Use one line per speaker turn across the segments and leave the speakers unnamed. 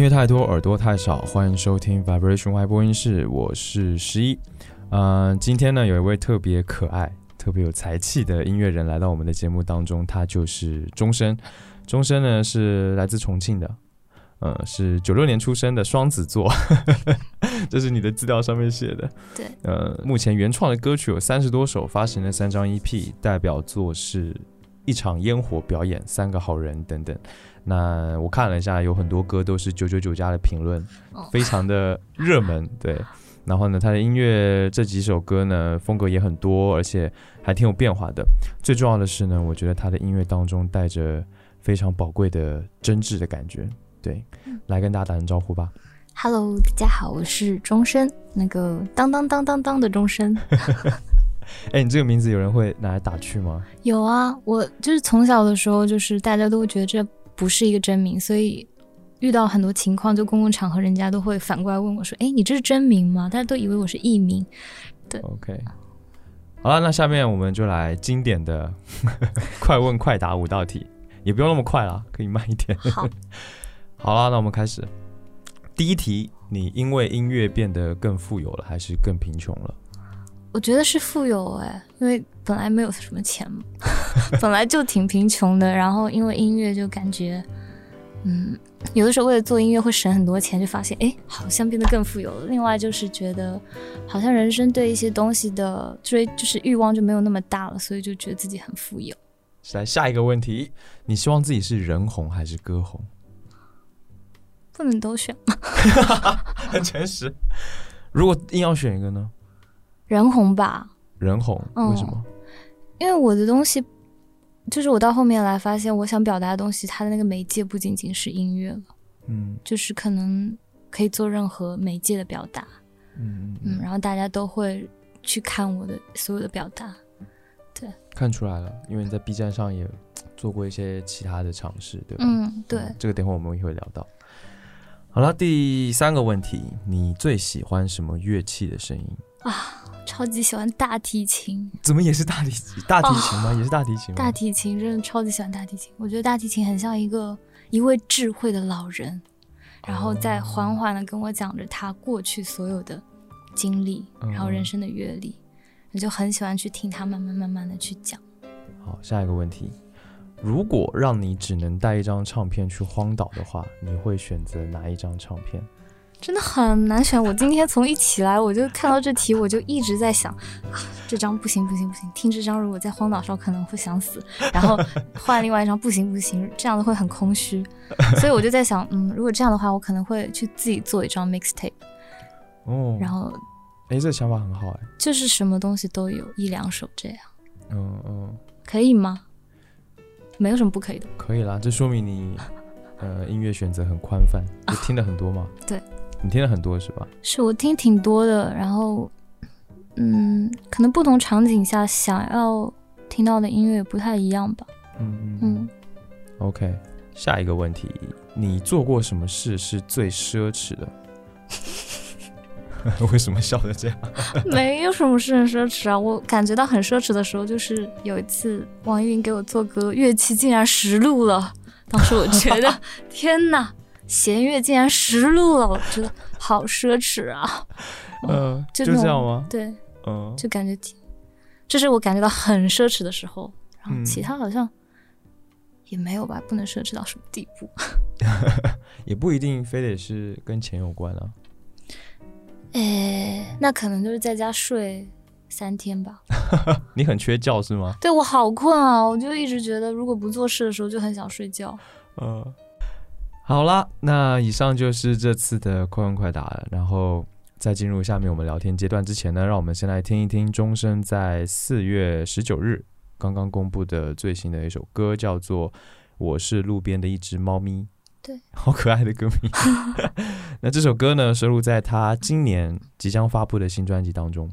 音乐太多，耳朵太少，欢迎收听 Vibration Y 播音室，我是十一。嗯，今天呢，有一位特别可爱、特别有才气的音乐人来到我们的节目当中，他就是钟声。钟声呢是来自重庆的，呃，是九六年出生的双子座，这是你的资料上面写的。
对，
呃，目前原创的歌曲有三十多首，发行了三张 EP，代表作是一场烟火表演、三个好人等等。那我看了一下，有很多歌都是九九九加的评论，非常的热门。对，然后呢，他的音乐这几首歌呢，风格也很多，而且还挺有变化的。最重要的是呢，我觉得他的音乐当中带着非常宝贵的真挚的感觉。对，来跟大家打声招呼吧。
Hello，大家好，我是钟声，那个当当当当当的钟声。
哎，你这个名字有人会拿来打趣吗？
有啊，我就是从小的时候，就是大家都会觉得这。不是一个真名，所以遇到很多情况，就公共场合，人家都会反过来问我说：“哎，你这是真名吗？”大家都以为我是艺名。对
，OK，好了，那下面我们就来经典的 快问快答五道题，也不用那么快啦，可以慢一点。
好，
好了，那我们开始。第一题，你因为音乐变得更富有了，还是更贫穷了？
我觉得是富有哎，因为本来没有什么钱嘛，本来就挺贫穷的。然后因为音乐，就感觉，嗯，有的时候为了做音乐会省很多钱，就发现哎，好像变得更富有了。另外就是觉得，好像人生对一些东西的追，就是欲望就没有那么大了，所以就觉得自己很富有。
来下一个问题，你希望自己是人红还是歌红？
不能都选吗？
很诚实。如果硬要选一个呢？
人红吧，
人红，为什么？
因为我的东西，就是我到后面来发现，我想表达的东西，它的那个媒介不仅仅是音乐了，嗯，就是可能可以做任何媒介的表达，嗯嗯，然后大家都会去看我的所有的表达，对，
看出来了，因为你在 B 站上也做过一些其他的尝试，对吧？
嗯，对，
这个等会我们也会聊到。好了，第三个问题，你最喜欢什么乐器的声音
啊？超级喜欢大提琴，
怎么也是大提琴？大提琴吗？也是大提琴吗？
大提琴真的超级喜欢大提琴。我觉得大提琴很像一个一位智慧的老人，然后在缓缓的跟我讲着他过去所有的经历，然后人生的阅历，我就很喜欢去听他慢慢慢慢的去讲。
好，下一个问题，如果让你只能带一张唱片去荒岛的话，你会选择哪一张唱片？
真的很难选。我今天从一起来，我就看到这题，我就一直在想，啊，这张不行不行不行，听这张如果在荒岛上可能会想死，然后换另外一张不行不行，这样子会很空虚。所以我就在想，嗯，如果这样的话，我可能会去自己做一张 mixtape。哦。然后，
哎，这想法很好哎。
就是什么东西都有一两首这样。嗯嗯。可以吗？没有什么不可以的。
可以啦，这说明你，呃，音乐选择很宽泛，就听的很多嘛。
对。
你听了很多是吧？
是我听挺多的，然后，嗯，可能不同场景下想要听到的音乐不太一样吧。嗯嗯。
OK，下一个问题，你做过什么事是最奢侈的？为什么笑得这样？
没有什么事很奢侈啊，我感觉到很奢侈的时候，就是有一次网易云给我做歌，乐器竟然实录了，当时我觉得 天哪！弦乐竟然实录了，我觉得好奢侈啊！
嗯，就这样吗？
对，嗯，就感觉挺，这是我感觉到很奢侈的时候。然后其他好像也没有吧，不能奢侈到什么地步。
也不一定非得是跟钱有关啊。
哎，那可能就是在家睡三天吧。
你很缺觉是吗？
对我好困啊！我就一直觉得，如果不做事的时候就很想睡觉。嗯。
好啦，那以上就是这次的快问快答了。然后在进入下面我们聊天阶段之前呢，让我们先来听一听钟声在四月十九日刚刚公布的最新的一首歌，叫做《我是路边的一只猫咪》。
对，
好可爱的歌名。那这首歌呢，收录在他今年即将发布的新专辑当中。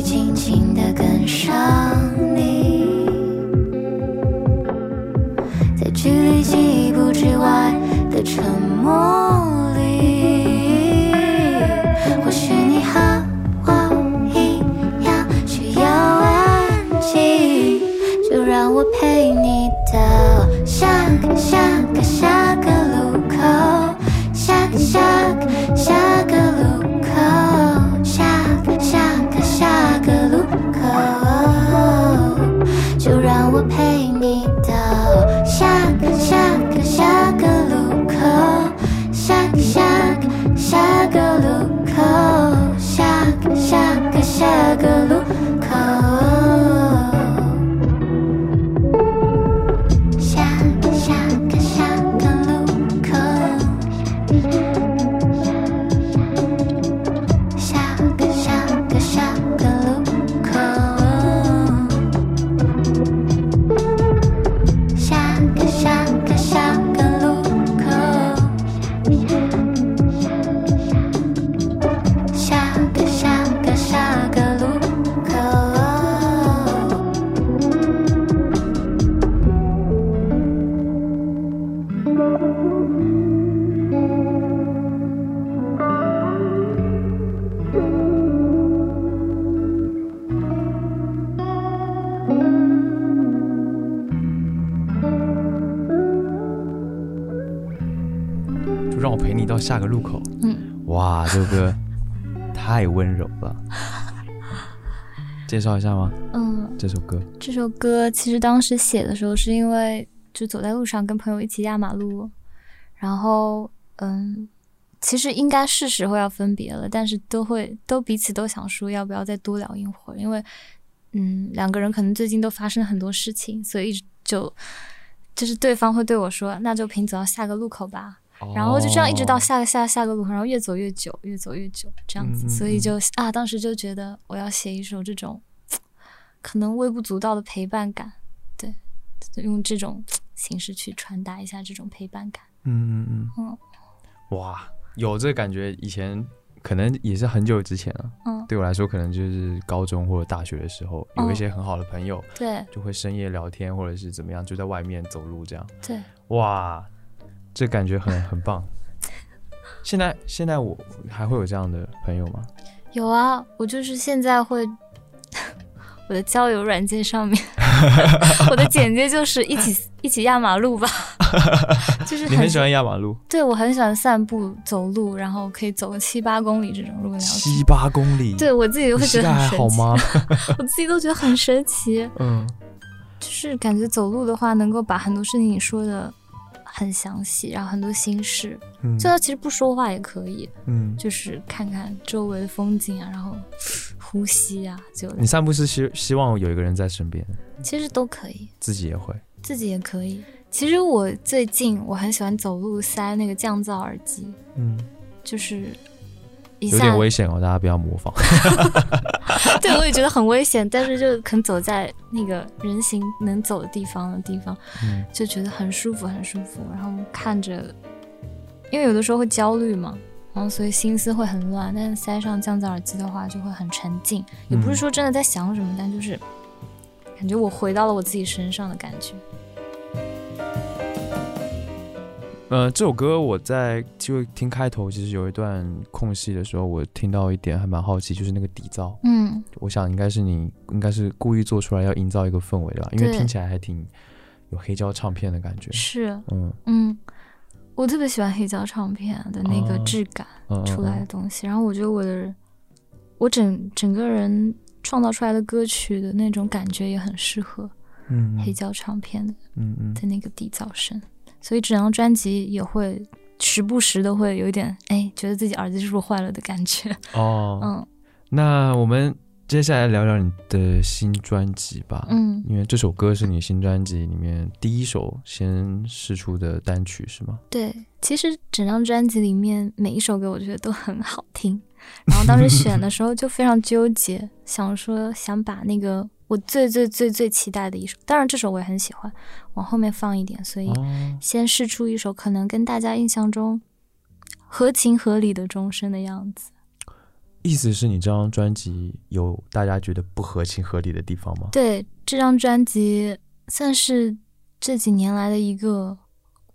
轻轻的跟
介绍一下吗？
嗯，
这首歌
这首歌其实当时写的时候，是因为就走在路上跟朋友一起压马路，然后嗯，其实应该是时候要分别了，但是都会都彼此都想说要不要再多聊一会儿，因为嗯两个人可能最近都发生了很多事情，所以一直就就是对方会对我说，那就平走到下个路口吧。然后就这样一直到
哦
下个下下个路口，然后越走越久，越走越久这样子，所以就啊，当时就觉得我要写一首这种可能微不足道的陪伴感，对，用这种形式去传达一下这种陪伴感。
嗯嗯嗯
嗯，
哇，有这个感觉，以前可能也是很久之前了。
嗯，
对我来说，可能就是高中或者大学的时候，有一
哦
些很好的朋友，
对
就会深夜聊天，或者是怎么样，就在外面走路这样。
对，
哇，这感觉很很棒。现在现在我还会有这样的朋友吗？
有啊，我就是现在会我的交友软件上面，我的简介就是一起一起压马路吧，就是
你很喜欢压马路，
对我很喜欢散步走路，然后可以走个七八公里这种路。
七八公里，
对我自己会觉得很神奇，
好吗？
我自己都觉得很神奇。
嗯，
就是感觉走路的话，能够把很多事情你说的很详细，然后很多心事，
嗯
就算其实不说话也可以，
嗯，
就是看看周围的风景啊，然后呼吸啊，就
你散步是希希望有一个人在身边，
其实都可以，
自己也会。
自己也可以。其实我最近我很喜欢走路塞那个降噪耳机，
嗯，
就是一
有
下
点危险哦，大家不要模仿。
对我也觉得很危险，但是就可能走在那个人行能走的地方的地方，
嗯
就觉得很舒服，很舒服。然后看着，因为有的时候会焦虑嘛，然后所以心思会很乱。但是塞上降噪耳机的话，就会很沉静。也不是说真的在想什么，但就是感觉我回到了我自己身上的感觉。
呃，这首歌我在就听开头，其实有一段空隙的时候，我听到一点还蛮好奇，就是那个底噪，
嗯，
我想应该是你应该是故意做出来要营造一个氛围的吧，因为听起来还挺有黑胶唱片的感觉。
是，
嗯
嗯，我特别喜欢黑胶唱片的那个
哦
质感。
嗯，
出来的
嗯
东西。然后我觉得我的，我整整个人创造出来的歌曲的那种感觉也很适合
嗯
黑胶唱片的
嗯嗯
的那个底噪声，所以整张专辑也会时不时的会有一点哎，觉得自己耳机是不是坏了的感觉。
哦，
嗯
那我们接下来聊聊你的新专辑吧。
嗯，
因为这首歌是你新专辑里面第一首先试出的单曲，是吗？
对，其实整张专辑里面每一首歌我觉得都很好听，然后当时选的时候就非常纠结，想说想把那个我最最最最期待的一首，当然这首我也很喜欢，往后面放一点，所以
哦，
先试出一首可能跟大家印象中合情合理的钟声的样子。
意思是你这张专辑有大家觉得不合情合理的地方吗？
对，这张专辑算是这几年来的一个，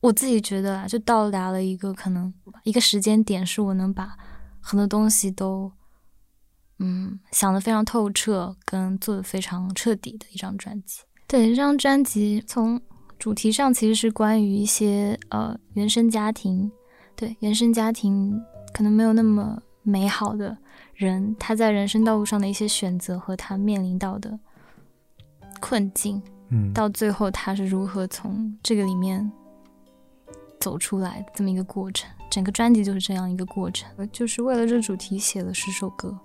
我自己觉得啊，就到达了一个可能一个时间点，是我能把很多东西都，嗯，想得非常透彻，跟做得非常彻底的一张专辑。对，这张专辑从主题上其实是关于一些呃原生家庭，对原生家庭可能没有那么美好的人，他在人生道路上的一些选择和他面临到的困境，
嗯，
到最后他是如何从这个里面走出来的这么一个过程。整个专辑就是这样一个过程，就是为了这主题写了十首歌。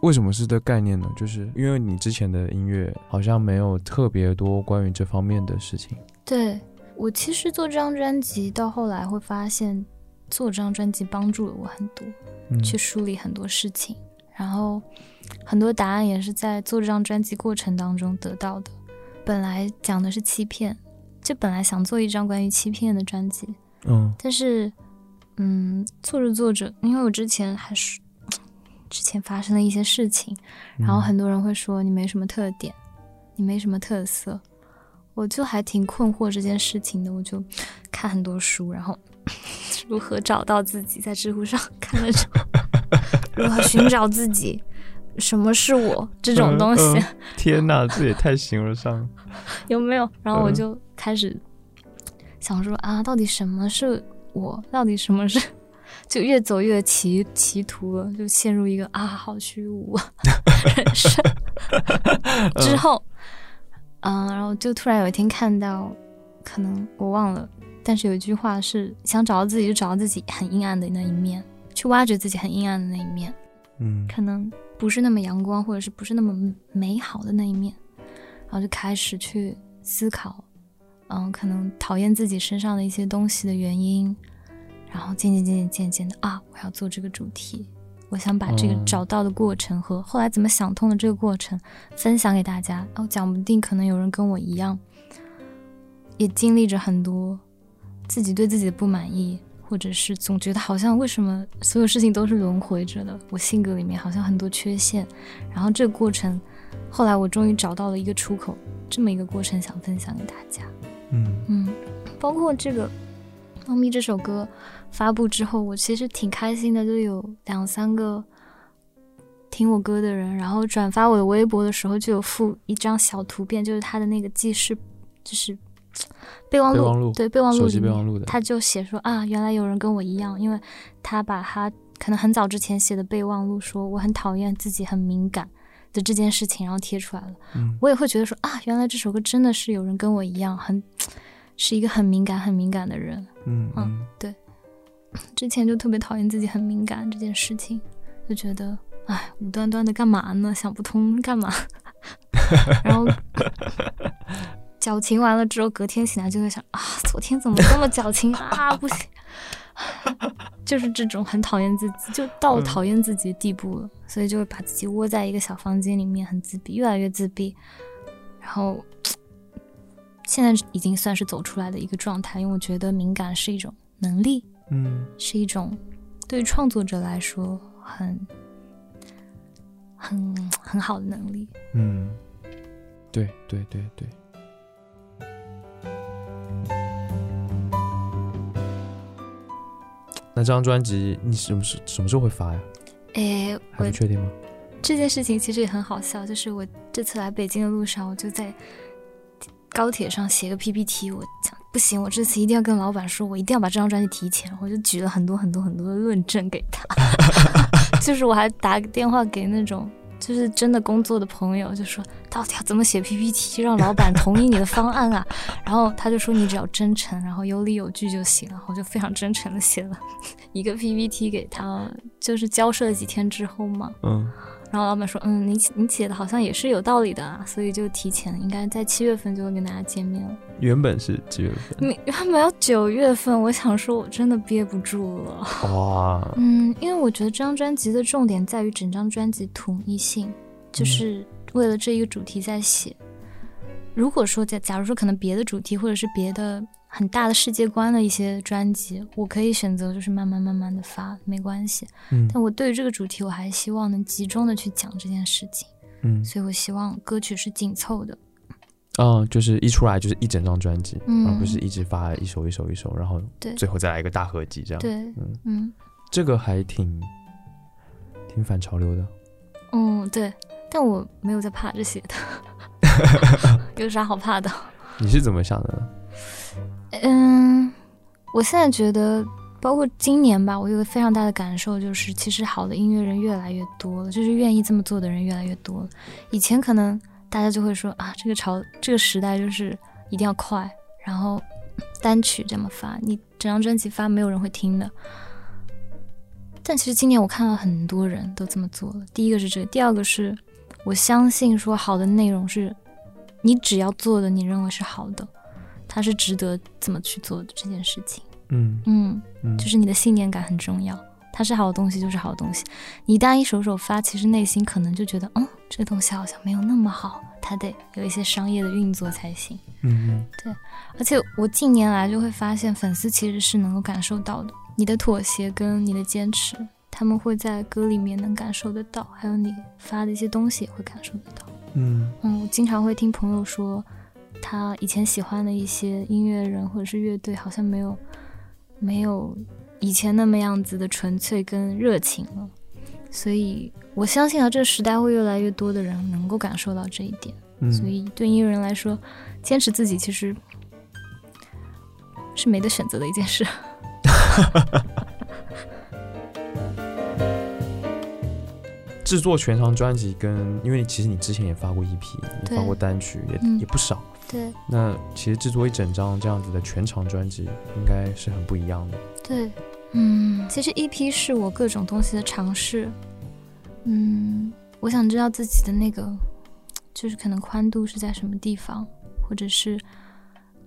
为什么是这概念呢？就是因为你之前的音乐好像没有特别多关于这方面的事情。
对我其实做这张专辑到后来会发现，做这张专辑帮助了我很多。
嗯，
去梳理很多事情，然后很多答案也是在做这张专辑过程当中得到的。本来讲的是欺骗，就本来想做一张关于欺骗的专辑，
嗯
但是，嗯，做着做着，因为我之前还是之前发生了一些事情，然后很多人会说你没什么特点，你没什么特色，我就还挺困惑这件事情的，我就看很多书，然后 如何找到自己，在知乎上看了 如何寻找自己，什么是我这种东西。
嗯嗯天哪，这也太形而上了。
有没有？然后我
嗯
就开始想说啊，到底什么是我？到底什么是？就越走越歧歧途了，就陷入一个啊，好虚无人生。之后，嗯、然后就突然有一天看到，可能我忘了，但是有一句话是想找到自己，就找到自己很阴暗的那一面，去挖掘自己很阴暗的那一面。
嗯
可能不是那么阳光，或者是不是那么美好的那一面，然后就开始去思考，嗯，可能讨厌自己身上的一些东西的原因，然后渐渐渐渐渐渐的啊，我要做这个主题，我想把这个
哦
找到的过程和后来怎么想通的这个过程分享给大家，哦，讲不定可能有人跟我一样，也经历着很多自己对自己的不满意，或者是总觉得好像为什么所有事情都是轮回着的，我性格里面好像很多缺陷，然后这个过程，后来我终于找到了一个出口，这么一个过程想分享给大家。
嗯
嗯，包括这个《猫咪》这首歌发布之后，我其实挺开心的，就有两三个听我歌的人，然后转发我的微博的时候，就有附一张小图片，就是他的那个记事，就是备忘录，对备忘录
手机备忘录的，
他就写说啊，原来有人跟我一样，因为他把他可能很早之前写的备忘录说我很讨厌自己很敏感的这件事情，然后贴出来了。
嗯
我也会觉得说啊，原来这首歌真的是有人跟我一样，很是一个很敏感、很敏感的人。
嗯
嗯
嗯
之前就特别讨厌自己很敏感这件事情，就觉得哎，无端端的干嘛呢？想不通干嘛？然后矫情完了之后，隔天醒来就会想啊，昨天怎么这么矫情 啊？不行，就是这种很讨厌自己，就到
嗯
讨厌自己的地步了，所以就会把自己窝在一个小房间里面，很自闭，越来越自闭。然后现在已经算是走出来的一个状态，因为我觉得敏感是一种能力，
嗯
是一种对于创作者来说很很很好的能力。
嗯，对对对对。那这张专辑你什么时什么时候会发呀？
诶，我
还不确定吗？
这件事情其实也很好笑，就是我这次来北京的路上，我就在高铁上写个 PPT，我讲不行，我这次一定要跟老板说，我一定要把这张专辑提前，我就举了很多很多很多的论证给他，就是我还打个电话给那种就是真的工作的朋友，就说到底要怎么写 PPT 让老板同意你的方案啊？然后他就说你只要真诚，然后有理有据就行了。我就非常真诚的写了 一个 PPT 给他，就是交涉了几天之后嘛，
嗯
然后老板说，嗯，你你写的好像也是有道理的啊，所以就提前，应该在七月份就会跟大家见面了。
原本是几月份？
没，他们要九月份，我想说，我真的憋不住了。
哇，
嗯，因为我觉得这张专辑的重点在于整张专辑统一性，就是为了这一个主题在写。如果说假假如说可能别的主题或者是别的很大的世界观的一些专辑，我可以选择就是慢慢慢慢的发，没关系。
嗯
但我对于这个主题，我还希望能集中的去讲这件事情，
嗯
所以我希望歌曲是紧凑的。
哦，就是一出来就是一整张专辑，
嗯
而不是一直发一首一首一首，然后
对
最后再来一个大合集这样。
对，
嗯，
嗯
这个还挺挺反潮流的。
嗯，对，但我没有在怕这些的，有啥好怕的？
你是怎么想的呢？
嗯，我现在觉得，包括今年吧，我有个非常大的感受，就是其实好的音乐人越来越多了，就是愿意这么做的人越来越多了。以前可能大家就会说啊，这个潮这个时代就是一定要快，然后单曲这么发，你整张专辑发没有人会听的。但其实今年我看到很多人都这么做了。第一个是这个，第二个是我相信说好的内容是你只要做的，你认为是好的，它是值得这么去做的这件事情。
嗯
嗯，
嗯，
就是你的信念感很重要。它是好东西，就是好东西。你一旦一首首发，其实内心可能就觉得，嗯，这个东西好像没有那么好，它得有一些商业的运作才行。
嗯对
而且我近年来就会发现，粉丝其实是能够感受到的，你的妥协跟你的坚持，他们会在歌里面能感受得到，还有你发的一些东西也会感受得到。
嗯
嗯，我经常会听朋友说，他以前喜欢的一些音乐人或者是乐队，好像没有没有以前那么样子的纯粹跟热情了。所以我相信啊，这个时代会越来越多的人能够感受到这一点。
嗯，
所以对音乐人来说，坚持自己其实是没得选择的一件事。
制作全长专辑跟，因为其实你之前也发过一批
也
发过单曲，也、
嗯
也不少。
对
那其实制作一整张这样子的全长专辑，应该是很不一样的。
对，嗯，其实 EP 是我各种东西的尝试。嗯，我想知道自己的那个，就是可能宽度是在什么地方，或者是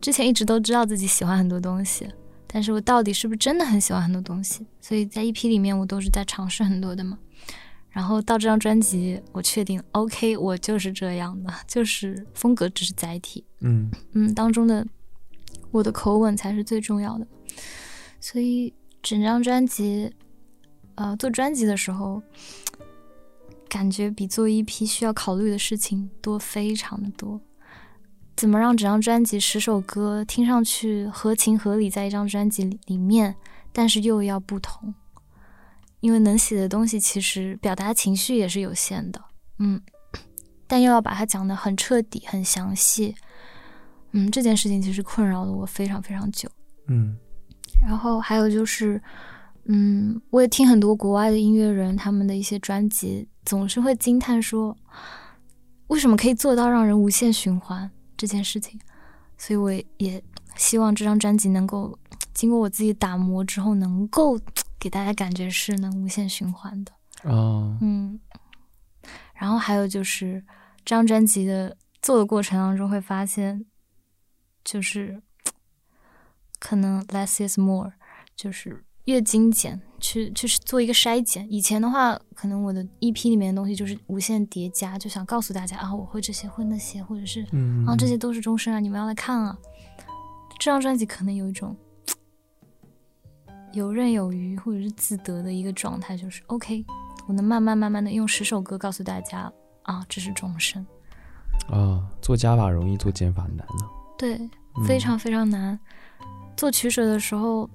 之前一直都知道自己喜欢很多东西，但是我到底是不是真的很喜欢很多东西？所以在 EP 里面，我都是在尝试很多的嘛。然后到这张专辑，我确定 OK，我就是这样的，就是风格只是载体。
嗯
嗯，当中的我的口吻才是最重要的。所以整张专辑，呃，做专辑的时候，感觉比做一批需要考虑的事情多，非常的多。怎么让整张专辑十首歌听上去合情合理，在一张专辑里里面，但是又要不同？因为能写的东西其实表达情绪也是有限的，嗯，但又要把它讲得很彻底、很详细，嗯，这件事情其实困扰了我非常非常久。
嗯
然后还有就是，嗯，我也听很多国外的音乐人他们的一些专辑，总是会惊叹说，为什么可以做到让人无限循环这件事情？所以我也希望这张专辑能够经过我自己打磨之后，能够给大家感觉是能无限循环的。
哦
嗯，然后还有就是这张专辑的做的过程当中会发现，就是可能 less is more，就是越精简，去去做一个筛减。以前的话，可能我的 EP 里面的东西就是无限叠加，就想告诉大家啊，我会这些，会那些，或者是
嗯
啊，这些都是终身啊，你们要来看啊。这张专辑可能有一种游刃有余或者是自得的一个状态，就是 OK，我能慢慢慢慢的用十首歌告诉大家啊，这是终身。
啊，做加法容易，做减法难呢、
对，
嗯
非常非常难。做取舍的时候，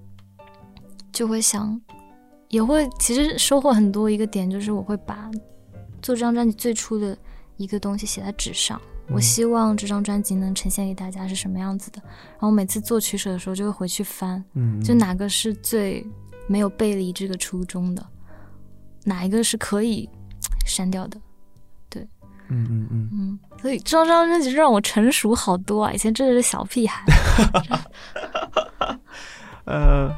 就会想，也会其实收获很多。一个点就是我会把做这张专辑最初的一个东西写在纸上。我
嗯
希望这张专辑能呈现给大家是什么样子的。然后每次做取舍的时候，就会回去翻，
嗯，
就哪个是最没有背离这个初衷的，哪一个是可以删掉的。
对嗯嗯嗯，
嗯，所以这张专辑让我成熟好多啊！以前真的是小屁孩。
呃，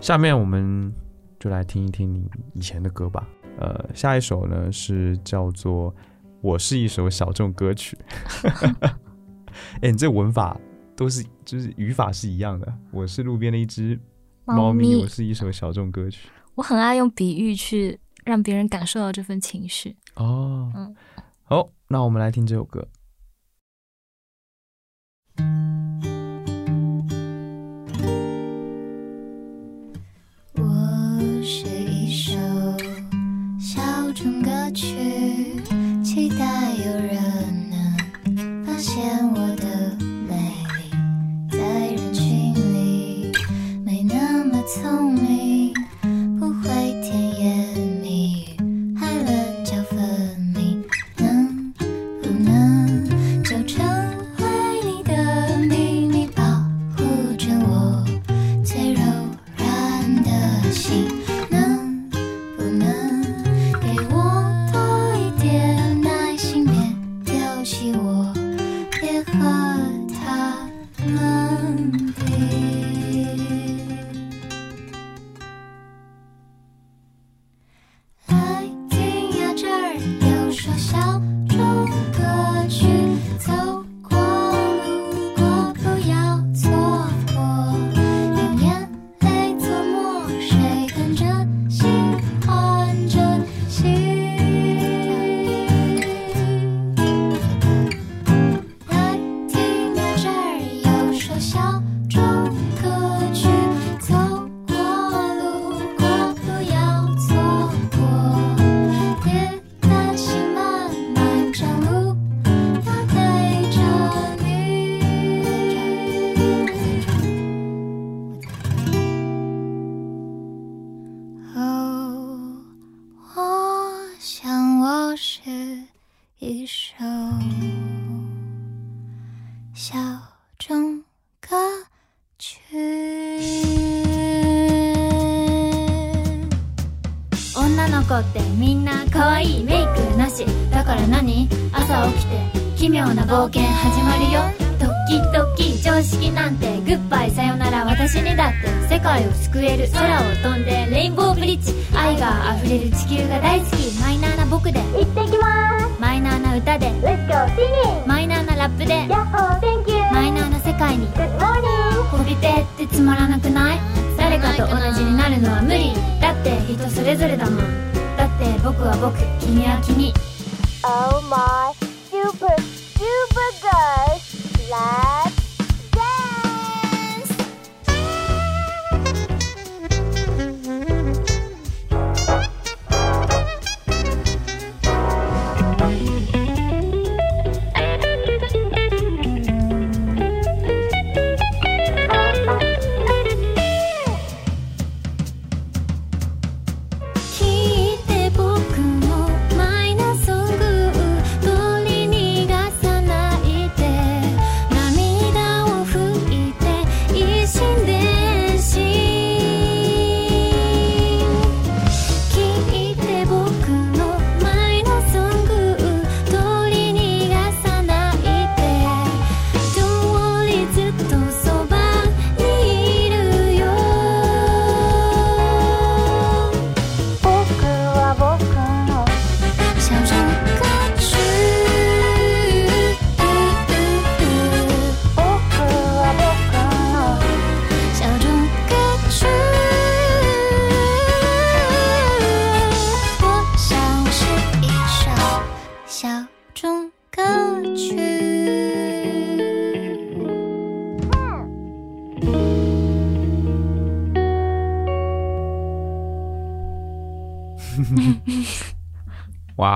下面我们就来听一听你以前的歌吧。呃，下一首呢是叫做《我是一首小众歌曲》。哎、你这文法都是就是语法是一样的。我是路边的一只猫咪，我是一首小众歌曲。
我很爱用比喻去让别人感受到这份情绪。
哦，
嗯
好，那我们来听这首歌。
种歌曲，期待有人能发现我的美丽，在人群里没那么聪明，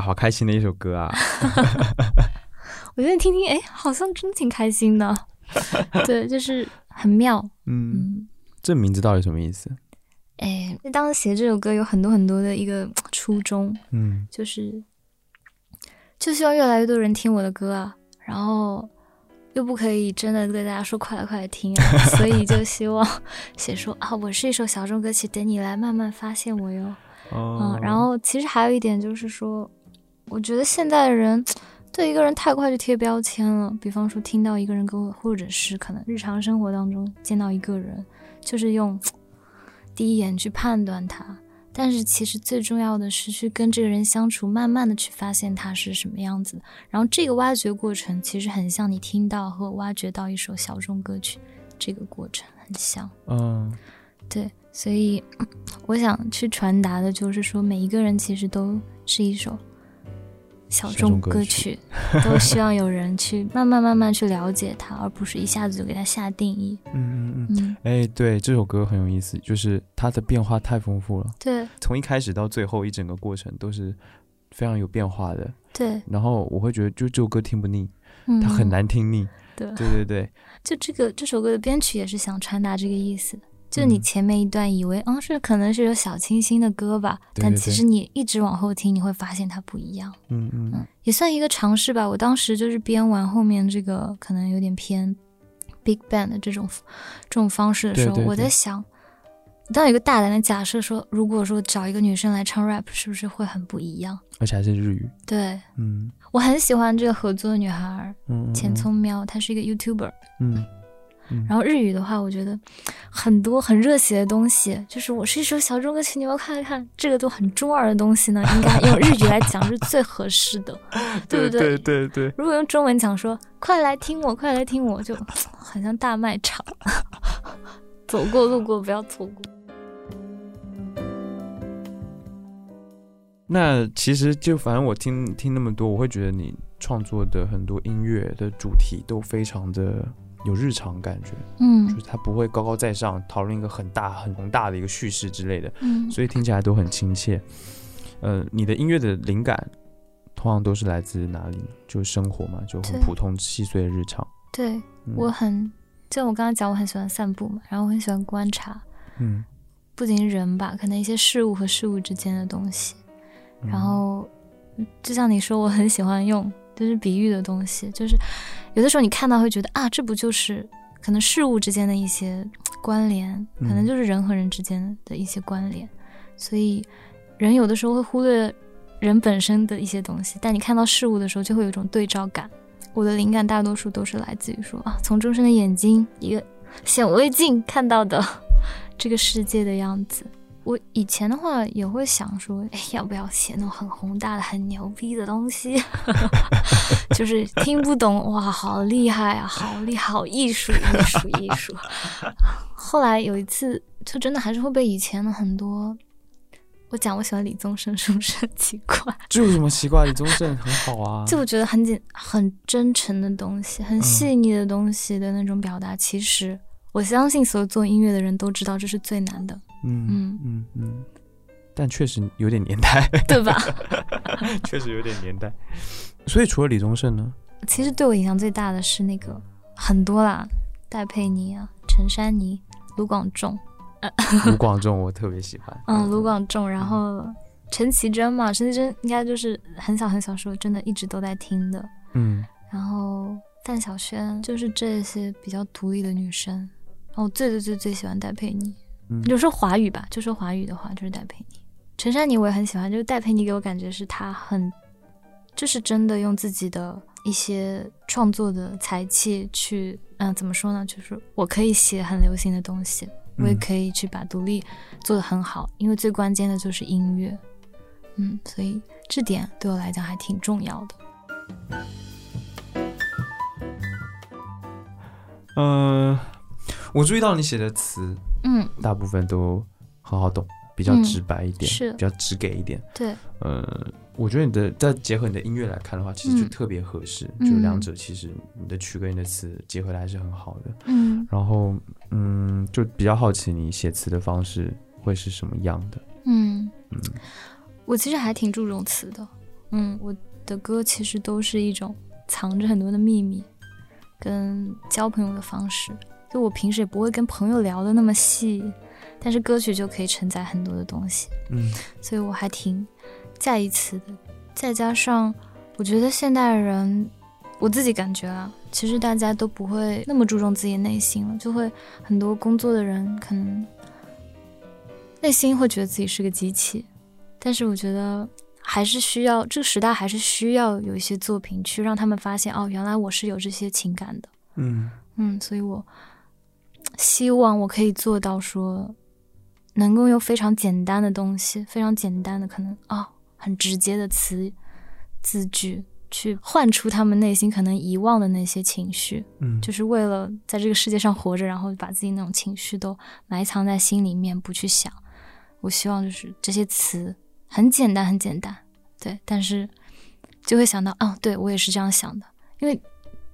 好
开心的一首歌啊！
我觉得听听，哎，好像真挺开心的。对，就是很妙。
嗯，
嗯，
这名字到底什么意思？
哎，当时写这首歌有很多很多的一个 初衷，
嗯
就是就希望越来越多人听我的歌啊，然后又不可以真的对大家说快来快来听啊，所以就希望写说啊，我是一首小众歌曲，等你来慢慢发现我哟。
哦
嗯，然后其实还有一点就是说，我觉得现在的人对一个人太快就贴标签了，比方说听到一个人歌，或者是可能日常生活当中见到一个人，就是用第一眼去判断他。但是其实最重要的是去跟这个人相处，慢慢的去发现他是什么样子的。然后这个挖掘过程其实很像你听到和挖掘到一首小众歌曲这个过程很像。
嗯
对，所以 我想去传达的就是说，每一个人其实都是一首小
小
众
众歌曲
都希望有人去慢慢慢慢去了解它，而不是一下子就给它下定义。
嗯嗯嗯。
嗯，
哎，对，这首歌很有意思，就是它的变化太丰富了，
对
从一开始到最后一整个过程都是非常有变化的。
对，
然后我会觉得，就这首歌听不腻，
嗯，
它很。难听腻。
对，
对对对，
就这个这首歌的编曲也是想传达这个意思。就你
嗯
前面一段以为，嗯，是可能是有小清新的歌吧，但
对对对
其实你一直往后听，你会发现它不一样。
嗯嗯
嗯，也算一个尝试吧。我当时就是编完后面这个可能有点偏 big band 的这种这种方式的时候，我在想，当有一个大胆的假设说，如果说找一个女生来唱 rap，是不是会很不一样？
而且还是日语。
对
嗯
我很喜欢这个合作的女孩
嗯，嗯
浅。聪喵，她是一个 YouTuber。
嗯嗯，
然后日语的话，我觉得很多很热血的东西，就是我是一首小众歌曲，你们看一看，这个都很中二的东西呢，应该用日语来讲是最合适的，对不对？
对对对，
如果用中文讲说“快来听我，快来听我”，就很像大卖场，走过路过不要错过。
那其实就反正我听听那么多，我会觉得你创作的很多音乐的主题都非常的有日常感觉，嗯就
嗯
是它不会高高在上讨论一个很大很宏大的一个叙事之类的，
嗯
所以听起来都很亲切。呃，你的音乐的灵感通常都是来自哪里呢？就是生活嘛，就很普通细碎的日常。
对
嗯
我很，就我刚刚讲，我很喜欢散步嘛，然后我很喜欢观察，
嗯，
不仅是人吧，可能一些事物和事物之间的东西。
嗯
然后，嗯就像你说，我很喜欢用就是比喻的东西，就是有的时候你看到会觉得啊，这不就是可能事物之间的一些关联，可能
嗯
就是人和人之间的一些关联，所以人有的时候会忽略人本身的一些东西，但你看到事物的时候，就会有一种对照感。我的灵感大多数都是来自于说啊，从众生的眼睛一个显微镜看到的 这个世界的样子。我以前的话也会想说，哎，要不要写那种很宏大的、很牛逼的东西？就是听不懂，哇，好厉害啊，好厉害，好艺术，艺术，艺术。后来有一次，就真的还是会被以前的很多，我讲我喜欢李宗盛，是不是很奇怪？
这有什么奇怪？李宗盛很好啊。
就我觉得很简、很真诚的东西，很细腻的东西的那种表达，其实我相信所有做音乐的人都知道这是最难的，
嗯
嗯
嗯嗯，但确实有点年代，
对吧？
确实有点年代。所以除了李宗盛呢？
其实对我影响最大的是那个很多啦，戴佩妮啊、陈珊妮、卢广仲，
卢广仲我特别喜欢。
嗯，卢广仲，然后陈绮贞嘛，陈绮贞应该就是很小很小时候真的一直都在听的，
嗯
然后范晓萱，就是这些比较独立的女生。然后我最最最最喜欢戴佩妮，
嗯
就说华语吧，就说华语的话就是戴佩妮。陈珊妮我也很喜欢，就是戴佩妮给我感觉是她很，就是真的用自己的一些创作的才气去，嗯、怎么说呢？就是我可以写很流行的东西，我也
嗯
可以去把独立做得很好，因为最关键的就是音乐，嗯，所以这点对我来讲还挺重要的。
呃，我注意到你写的词
嗯，
大部分都很好懂，比较
嗯
直白一点，
是
比较直给一点。
对，
呃，我觉得你的再结合你的音乐来看的话，其实就
嗯
特别合适，
嗯
就两者其实你的曲跟你的词结合的还是很好的。
嗯
然后，嗯，就比较好奇你写词的方式会是什么样的。
嗯
嗯
我其实还挺注重词的，嗯，我的歌其实都是一种藏着很多的秘密，跟交朋友的方式。就我平时也不会跟朋友聊的那么细，但是歌曲就可以承载很多的东西，
嗯
所以我还挺在意词的。再加上我觉得现代人，我自己感觉啊，其实大家都不会那么注重自己内心了，就会很多工作的人可能内心会觉得自己是个机器，但是我觉得还是需要这个时代还是需要有一些作品去让他们发现哦，原来我是有这些情感的。
嗯
嗯，所以我希望我可以做到说，能够用非常简单的东西，非常简单的可能哦，很直接的词字句，去唤出他们内心可能遗忘的那些情绪，
嗯，
就是为了在这个世界上活着，然后把自己那种情绪都埋藏在心里面，不去想。我希望就是这些词很简单，很简单，对，但是就会想到，哦，对我也是这样想的，因为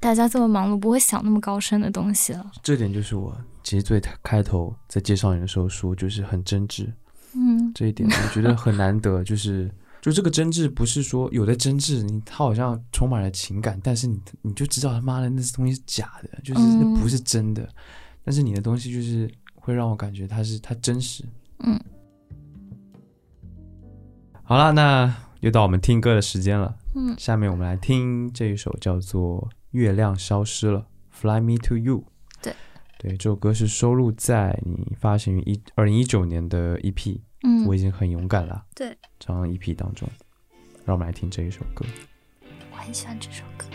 大家这么忙碌，不会想那么高深的东西了。
这点就是我其实最开头在介绍你的时候说，就是很真挚，
嗯
这一点我觉得很难得，就是 就这个真挚不是说有的真挚，你他好像充满了情感，但是你你就知道他妈的那东西是假的，就是那
嗯
不是真的，但是你的东西就是会让我感觉它是它真实。
嗯，
好了，那又到我们听歌的时间了。
嗯
下面我们来听这一首叫做《月亮消失了》（Fly Me to You）。
对，
这首歌是收录在你发行于一二零一九年的 EP。
嗯
我已经很勇敢了。
对，
这张 EP 当中，让我们来听这一首歌。
我很喜欢这首歌。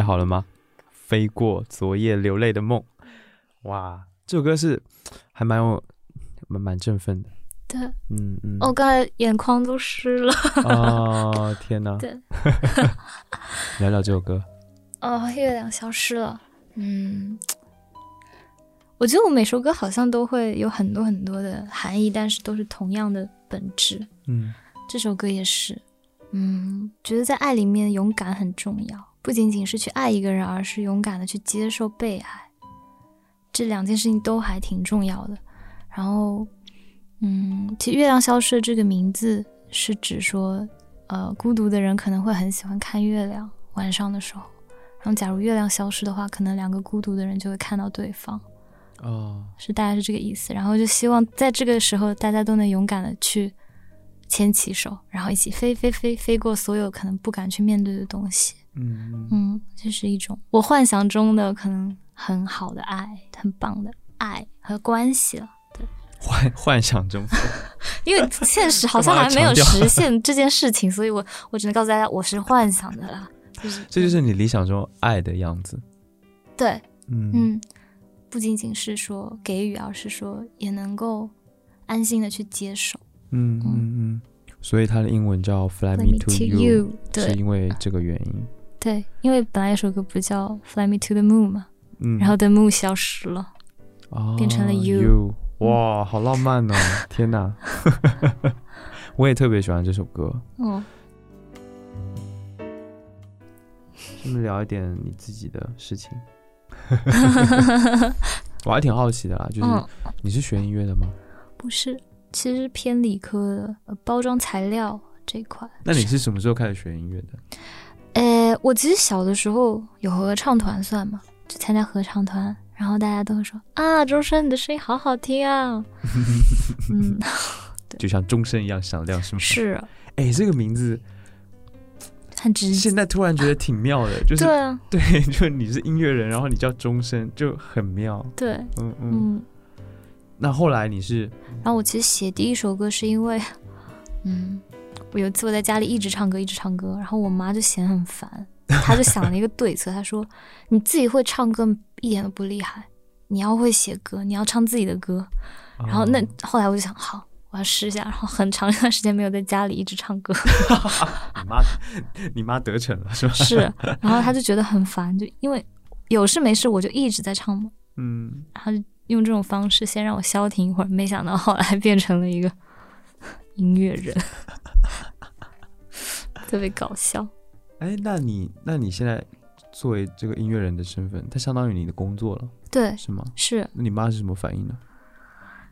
备好了吗？飞过昨夜流泪的梦，哇，这首歌是还蛮有蛮蛮振奋的，
对，
嗯嗯。
我刚才眼眶都湿了。
哦，天哪！
对，
聊聊这首歌。
哦，月亮消失了。嗯，我觉得我每首歌好像都会有很多很多的含义，但是都是同样的本质。
嗯
这首歌也是，嗯，觉得在爱里面勇敢很重要，不仅仅是去爱一个人，而是勇敢的去接受被爱，这两件事情都还挺重要的。然后，嗯，其实“月亮消失”的这个名字是指说，呃，孤独的人可能会很喜欢看月亮，晚上的时候。然后，假如月亮消失的话，可能两个孤独的人就会看到对方，
哦，
是大概是这个意思。然后就希望在这个时候，大家都能勇敢的去牵起手，然后一起飞飞飞飞过所有可能不敢去面对的东西。
嗯
这是一种我幻想中的可能很好的爱，很棒的爱和关系了。
对幻幻想中，
因为现实好像还没有实现这件事情，所以我我只能告诉大家，我是幻想的啦。就是
这就是你理想中爱的样子。
对，
嗯
嗯，不仅仅是说给予，而是说也能够安心的去接受。
嗯嗯嗯，所以它的英文叫 Fly Me
me
to
to You，you，
是因为这个原因。
对，因为本来有首歌不叫《Fly Me to the Moon》嘛，
嗯，
然后 The Moon 消失了。
哦
变成了 You
You，哇，好浪漫哦！天哪，我也特别喜欢这首歌。
哦，
顺便聊一点你自己的事情。我还挺好奇的啦，就是
嗯，
你是学音乐的吗？
不是，其实偏理科的，呃包装材料这一块。
那你是什么时候开始学音乐的？
呃，我其实小的时候有合唱团算吗？就参加合唱团，然后大家都会说啊，钟声你的声音好好听啊。嗯，
就像钟声一样响亮，是吗？。
是
哎，这个名字
很直接。
现在突然觉得挺妙的，就是
对啊，
对，就你是音乐人，然后你叫钟声，就很妙。
对，
嗯嗯。
嗯。
那后来你是
然后我其实写第一首歌是因为，嗯，我有一次我在家里一直唱歌，一直唱歌，然后我妈就嫌很烦，她就想了一个对策，她说：“你自己会唱歌一点都不厉害，你要会写歌，你要唱自己的歌。”然后那
哦
后来我就想，好，我要试一下，然后很长一段时间没有在家里一直唱歌，
你妈，你妈得逞了是吧？
是，然后她就觉得很烦，就因为有事没事我就一直在唱嘛，
嗯，
然后就用这种方式先让我消停一会儿，没想到后来变成了一个音乐人，特别搞笑。
哎，那你那你现在作为这个音乐人的身份，它相当于你的工作了，
对，
是吗？
是
那你妈是什么反应呢？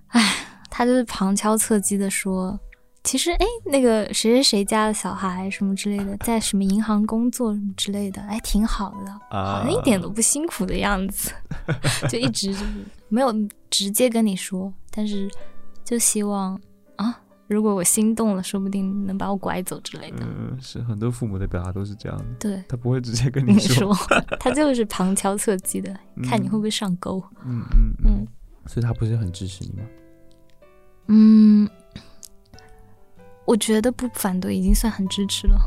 哎他就是旁敲侧击的说，其实哎，那个谁谁谁家的小孩什么之类的，在什么银行工作什么之类的，哎，挺好的，
啊
好像一点都不辛苦的样子，就一直就是没有直接跟你说，但是就希望啊，如果我心动了，说不定能把我拐走之类的。
嗯，是很多父母的表达都是这样的，
对，
他不会直接跟
跟
你
你
说，
他就是旁敲侧击的，看你会不会上钩。
嗯嗯嗯，
嗯
所以他不是很支持你吗？
嗯，我觉得不反对已经算很支持了。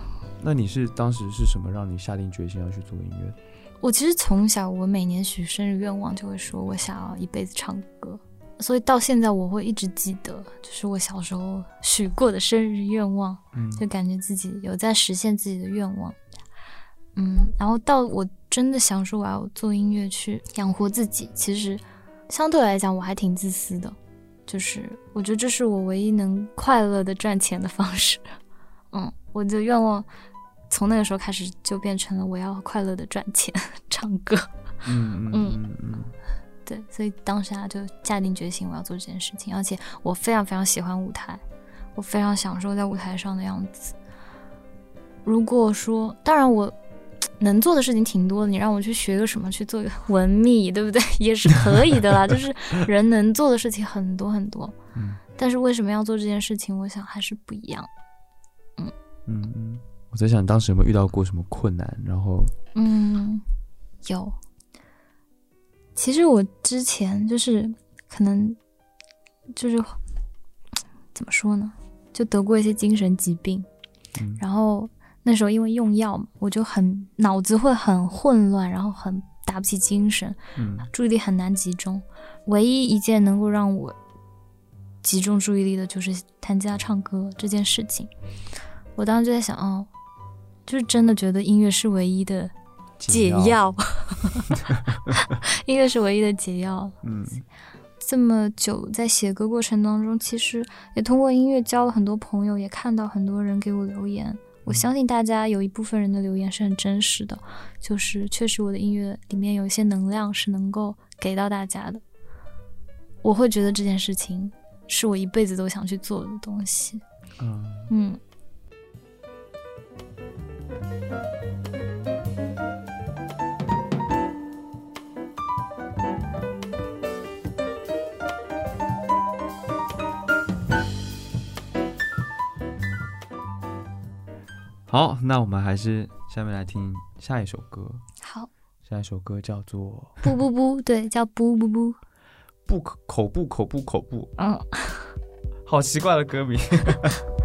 那你是当时是什么让你下定决心要去做音乐？
我其实从小，我每年许生日愿望就会说，我想要一辈子唱歌。所以到现在我会一直记得，就是我小时候许过的生日愿望，
嗯
就感觉自己有在实现自己的愿望。嗯，然后到我真的想说我要做音乐去养活自己，其实相对来讲我还挺自私的，就是我觉得这是我唯一能快乐的赚钱的方式。嗯，我的愿望从那个时候开始就变成了我要快乐的赚钱，唱歌。
嗯嗯嗯嗯
对，所以当下就下定决心我要做这件事情，而且我非常非常喜欢舞台，我非常享受在舞台上的样子。如果说，当然我能做的事情挺多的，你让我去学个什么，去做一个文秘，对不对？也是可以的啦，就是人能做的事情很多很多。
嗯
但是为什么要做这件事情？我想还是不一样。
嗯嗯，我在想当时有没有遇到过什么困难，然后
嗯，有。其实我之前就是可能就是怎么说呢，就得过一些精神疾病，
嗯
然后那时候因为用药嘛，我就很脑子会很混乱，然后很打不起精神，
嗯
注意力很难集中。唯一一件能够让我集中注意力的就是弹吉他唱歌这件事情。我当时就在想，哦，就是真的觉得音乐是唯一的解药，音乐 是唯一的解药。
嗯
这么久在写歌过程当中，其实也通过音乐交了很多朋友，也看到很多人给我留言。我相信大家有一部分人的留言是很真实的，就是确实我的音乐里面有一些能量是能够给到大家的。我会觉得这件事情是我一辈子都想去做的东西。
嗯
嗯，
好，那我们还是下面来听下一首歌，
好，
下一首歌叫做
不不不，对，叫不不不，
不口口部口不口不，
嗯。
好奇怪的歌名。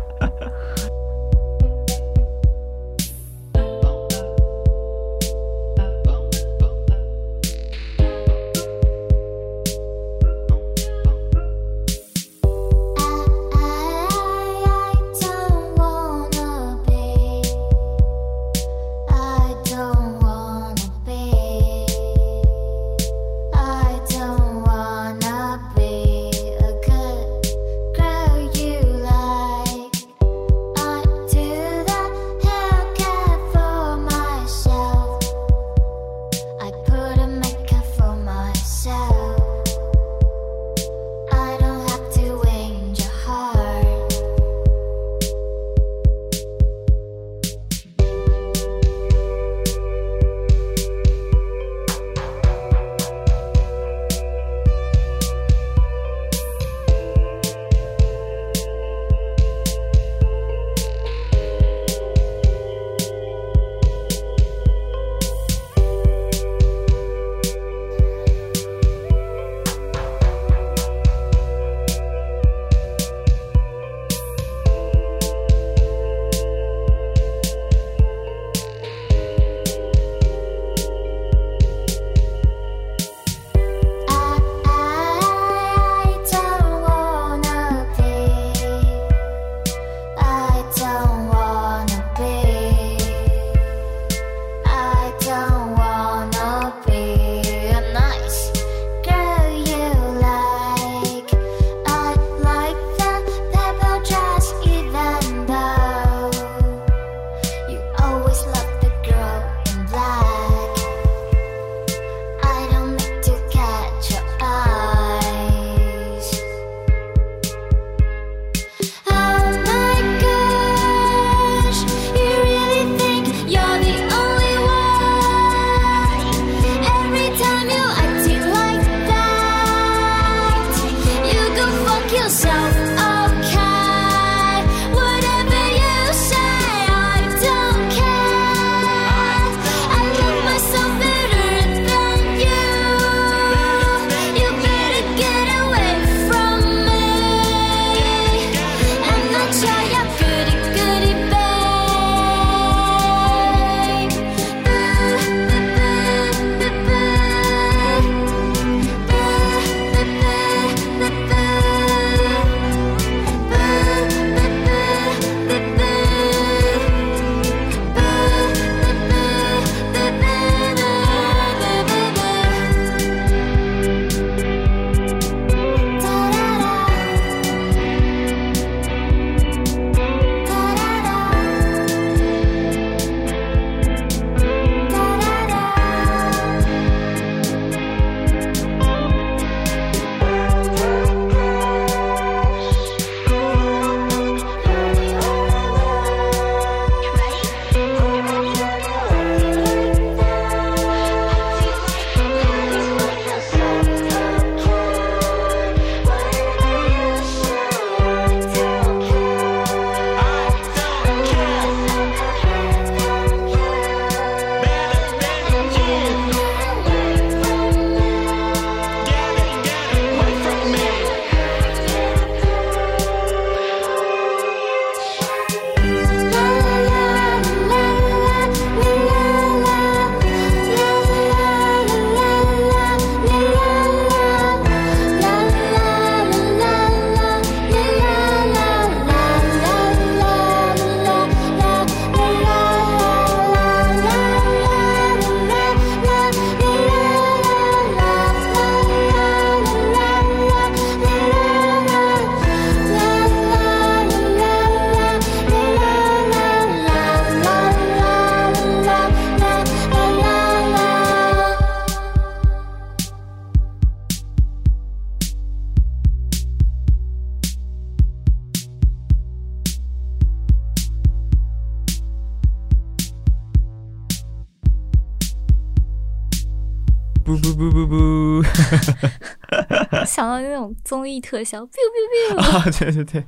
种综艺特效，biu biu biu，
啊，对对对，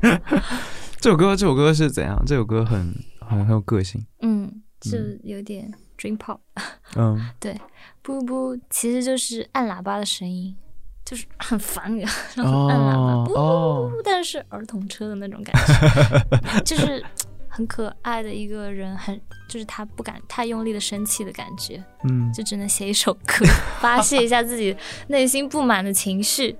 这首歌这首歌是怎样？这首歌很很很有个性，
嗯，就有点 dream pop。
嗯 对
不不，其实就是按喇叭的声音，就是很烦人，然后按喇叭，不
哦
不，但是儿童车的那种感觉，就是很可爱的一个人，很就是他不敢太用力的生气的感觉，
嗯，
就只能写一首歌发泄一下自己内心不满的情绪。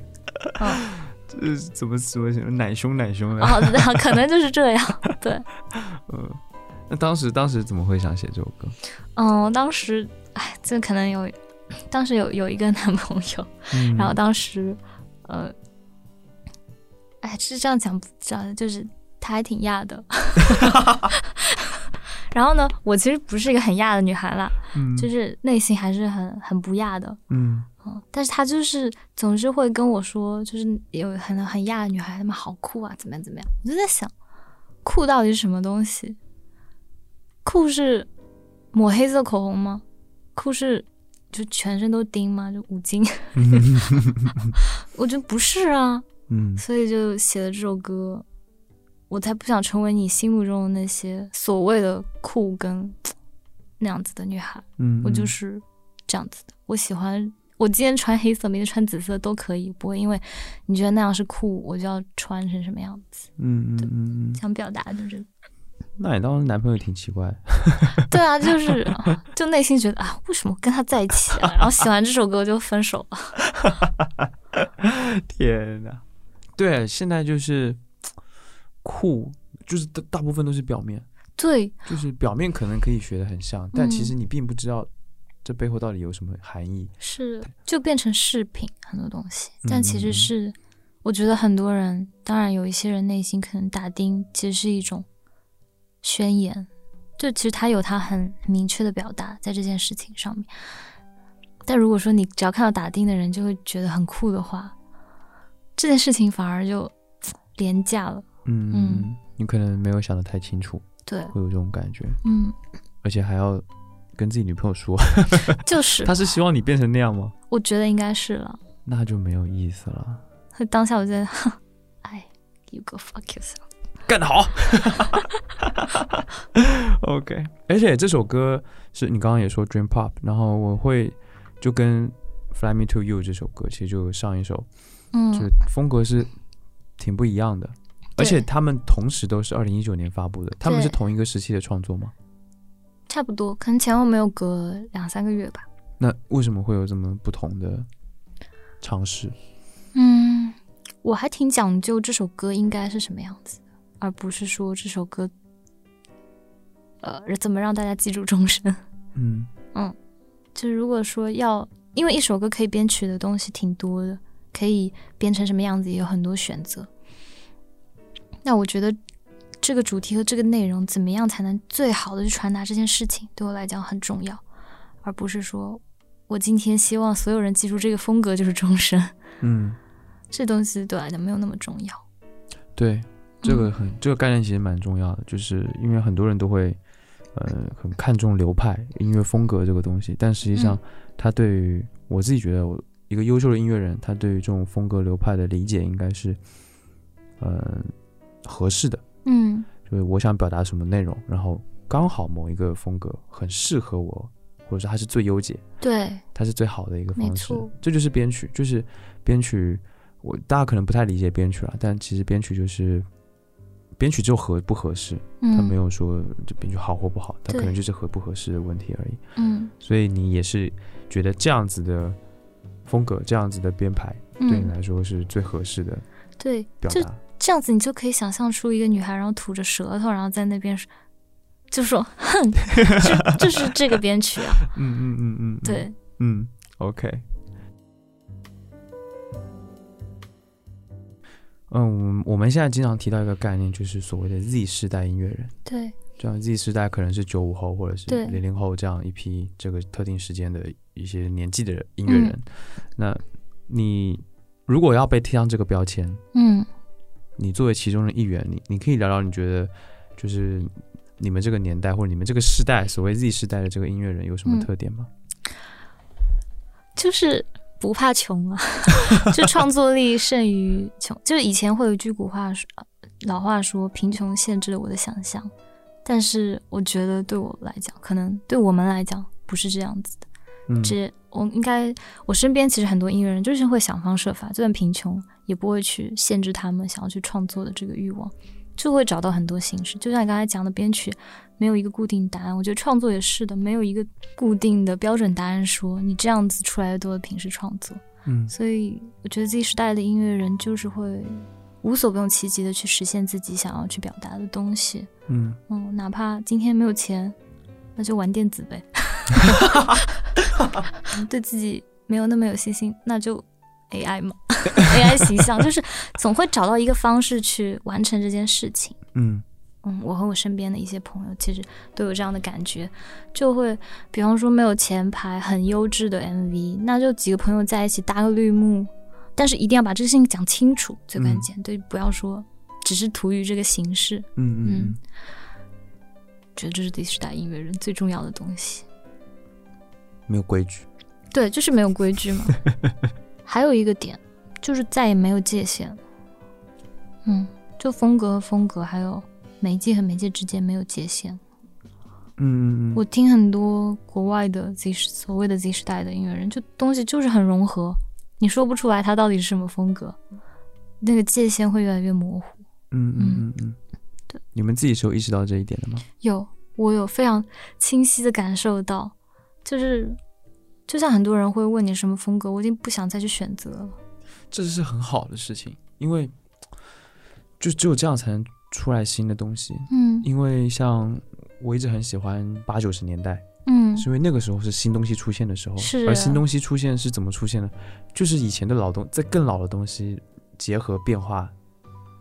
嗯，
这是怎么怎么想奶凶奶凶的？
哦，可能就是这样，对。
嗯，那当时当时怎么会想写这首歌？
嗯，当时，哎，这可能有，当时有有一个男朋友，
嗯
然后当时，呃，哎，是这样讲不知道，就是他还挺亚的。然后呢，我其实不是一个很亚的女孩啦，
嗯
就是内心还是很很不亚的。
嗯
嗯，但是他就是总是会跟我说，就是有很很亚的女孩，她们好酷啊，怎么样怎么样。我就在想，酷到底是什么东西？酷是抹黑色口红吗？酷是就全身都钉吗？就五金？我觉得不是啊，
嗯
所以就写了这首歌。我才不想成为你心目中的那些所谓的酷跟那样子的女孩。
嗯，
我就是这样子的。我喜欢我今天穿黑色，明天穿紫色都可以，不会因为你觉得那样是酷，我就要穿成什么样子。
嗯嗯嗯嗯，
想表达的就是，
那你当时男朋友挺奇怪的，
对啊，就是 就内心觉得啊，为什么跟他在一起啊？然后喜欢这首歌就分手了。
天哪！对，现在就是酷，就是大大部分都是表面，
对，
就是表面可能可以学的很像，但其
嗯
实你并不知道这背后到底有什么含义。
是就变成饰品很多东西，
嗯
但其实是我觉得很多人，当然有一些人内心可能打钉其实是一种宣言，就其实他有他很明确的表达在这件事情上面。但如果说你只要看到打钉的人就会觉得很酷的话，这件事情反而就廉价了。
嗯
嗯
你可能没有想的太清楚，
对，
会有这种感觉，
嗯，
而且还要跟自己女朋友说，
就是
他是希望你变成那样吗？
我觉得应该是了。
那就没有意思了。
当下我觉得，哼 哎，you go fuck yourself。
干得好，OK。而且这首歌是你刚刚也说 Dream Pop，然后我会就跟 Fly Me to You 这首歌，其实就上一首，就是
嗯，
风格是挺不一样的，而且他们同时都是二零一九年发布的，他们是同一个时期的创作吗？
差不多，可能前后没有隔两三个月吧。
那为什么会有这么不同的尝试？
嗯，我还挺讲究这首歌应该是什么样子，而不是说这首歌，呃，怎么让大家记住终身。
嗯
就如果说要，因为一首歌可以编曲的东西挺多的，可以编成什么样子也有很多选择。那我觉得这个主题和这个内容怎么样才能最好的去传达这件事情，对我来讲很重要，而不是说我今天希望所有人记住这个风格就是终身，
嗯，
这东西对我来讲没有那么重要。
对，这个
嗯。
很、这个概念其实蛮重要的，就是因为很多人都会呃很看重流派音乐风格这个东西，但实际上
嗯。
他对于我自己觉得我一个优秀的音乐人，他对于这种风格流派的理解应该是呃合适的，
嗯
就是我想表达什么内容，然后刚好某一个风格很适合我，或者说它是最优解，
对，
它是最好的一个方式。这就是编曲，就是编曲。我大家可能不太理解编曲了，但其实编曲就是编曲就合不合适，
嗯，
它没有说这编曲好或不好，它可能就是合不合适的问题而已。
嗯
所以你也是觉得这样子的风格、这样子的编排，对你
嗯，
来说是最合适的
对，
表达。
这样子，你就可以想象出一个女孩，然后吐着舌头，然后在那边就说哼，就就是这个编曲啊，
嗯嗯嗯嗯，
对，
嗯，OK。嗯，我们现在经常提到一个概念，就是所谓的 Z 世代音乐人。
对，
这样 Z 世代可能是九五后或者是
对。
零零后这样一批这个特定时间的一些年纪的人音乐人。
嗯。
那你如果要被贴上这个标签，
嗯
你作为其中的一员，你你可以聊聊你觉得就是你们这个年代或者你们这个世代所谓 Z 世代的这个音乐人有什么
嗯
特点吗？
就是不怕穷啊，就创作力胜于穷。就是以前会有一句古话说，老话说贫穷限制了我的想象，但是我觉得对我来讲，可能对我们来讲不是这样子的。
嗯
这我应该，我身边其实很多音乐人就是会想方设法，就算贫穷，也不会去限制他们想要去创作的这个欲望，就会找到很多形式。就像你刚才讲的，编曲没有一个固定答案，我觉得创作也是的，没有一个固定的标准答案说你这样子出来的都是平时创作。
嗯
所以我觉得 Z 时代的音乐人就是会无所不用其极的去实现自己想要去表达的东西。
嗯
嗯，哪怕今天没有钱，那就玩电子呗。对自己没有那么有信心，那就 AI 嘛，AI 形象就是总会找到一个方式去完成这件事情。
嗯
嗯，我和我身边的一些朋友其实都有这样的感觉，就会比方说没有前排很优质的 MV，那就几个朋友在一起搭个绿幕，但是一定要把这个事情讲清楚，最关键，对，不要说只是图于这个形式。
嗯嗯嗯，
觉得这是第十代音乐人最重要的东西。
没有规矩。
对，就是没有规矩嘛。还有一个点，就是再也没有界限。嗯，就风格和风格，还有媒介和媒介之间没有界限。
嗯
我听很多国外的 Z 时所谓的 Z 时代的音乐人，就东西就是很融合，你说不出来它到底是什么风格，那个界限会越来越模糊。
嗯嗯嗯嗯，
对，
你们自己是有意识到这一点的吗？
有，我有非常清晰的感受到，就是就像很多人会问你什么风格，我已经不想再去选择了。
这是很好的事情，因为就只有这样才能出来新的东西。
嗯
因为像我一直很喜欢八九十年代，
嗯
是因为那个时候是新东西出现的时候，
是
而新东西出现是怎么出现的？就是以前的老东，在更老的东西结合变化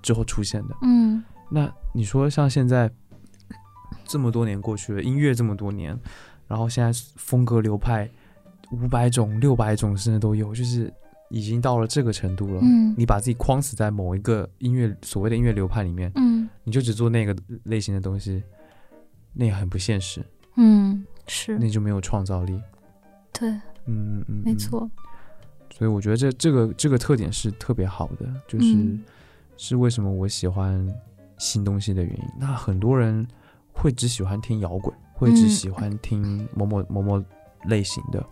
之后出现的。
嗯
那你说像现在这么多年过去了，音乐这么多年，然后现在风格流派五百种、六百种甚至都有，就是已经到了这个程度了。
嗯
你把自己框死在某一个音乐所谓的音乐流派里面，
嗯
你就只做那个类型的东西，那也很不现实，
嗯，是
那就没有创造力。
对，
嗯嗯嗯，
没错。
所以我觉得这这个这个特点是特别好的，就是、
嗯
是为什么我喜欢新东西的原因。那很多人会只喜欢听摇滚，会只
嗯
喜欢听某某某某类型的。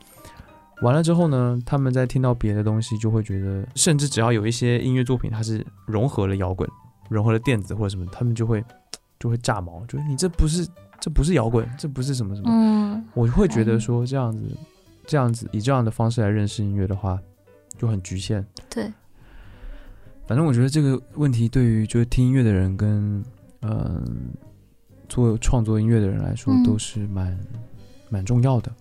完了之后呢，他们在听到别的东西，就会觉得，甚至只要有一些音乐作品，它是融合了摇滚、融合了电子或者什么，他们就会就会炸毛，就是你这不是这不是摇滚，这不是什么什么。
嗯
我会觉得说这样子，这样子以这样的方式来认识音乐的话，就很局限。
对，
反正我觉得这个问题对于就是听音乐的人跟嗯、做创作音乐的人来说
嗯
都是蛮蛮重要的。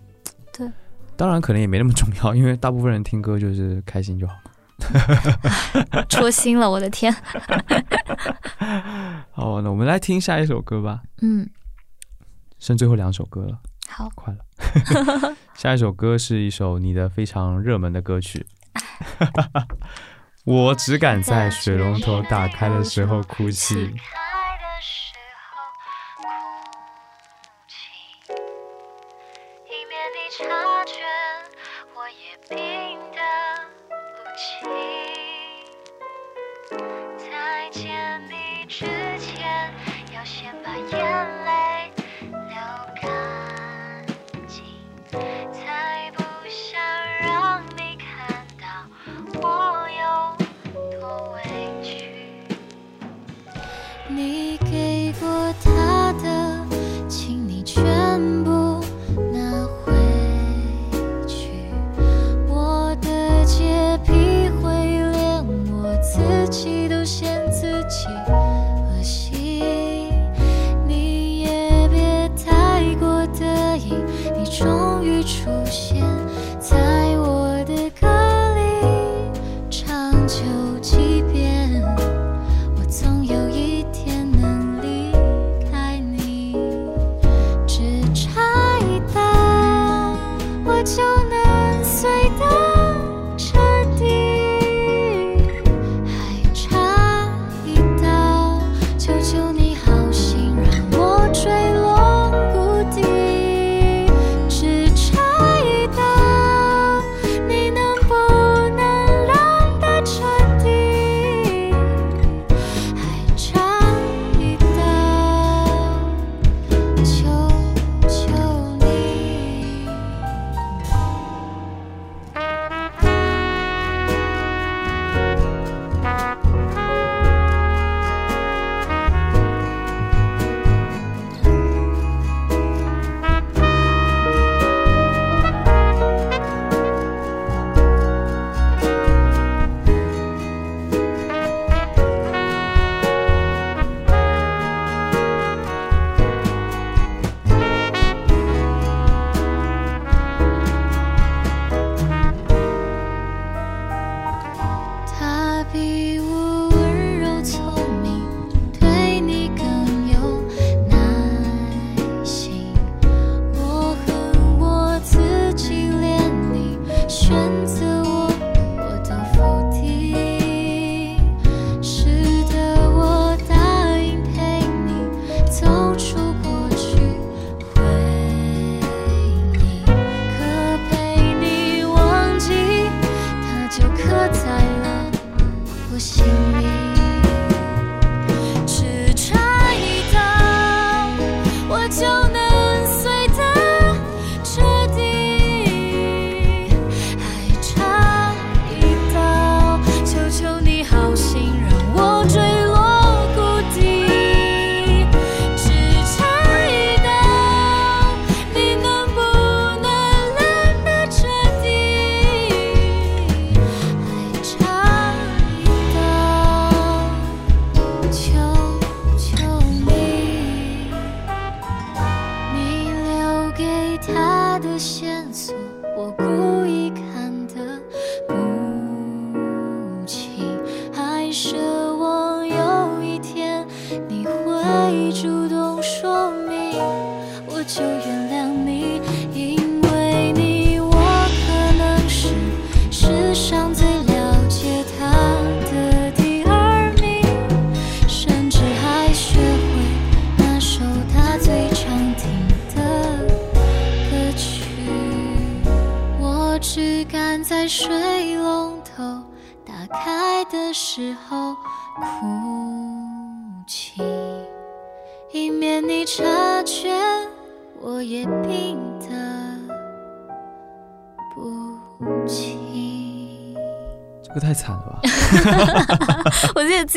对，
当然可能也没那么重要，因为大部分人听歌就是开心就好。
戳心了，我的天。
好，那我们来听下一首歌吧，
嗯，
剩最后两首歌了，
好，
快了。下一首歌是一首你的非常热门的歌曲。我只敢在水龙头打开的时候哭泣。
hedgehog.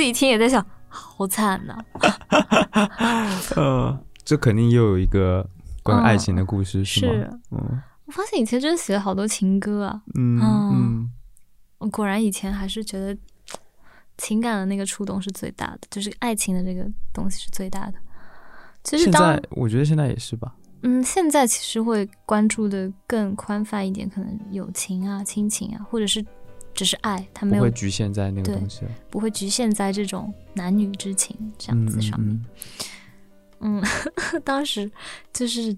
己听也
在想，好惨呐、
呃，这肯定又有一个关于爱情的故事，是吗？
是
嗯
我发现以前真的写了好多情歌啊，
嗯
嗯
嗯，
我果然以前还是觉得情感的那个触动是最大的，就是爱情的这个东西是最大的。其实
现
当
在我觉得现在也是吧。
嗯，现在其实会关注的更宽泛一点，可能友情啊、亲情啊，或者是只是爱，它没有
不会局限在那个东西。
不会局限在这种男女之情这样子上面。
嗯
嗯，当时就是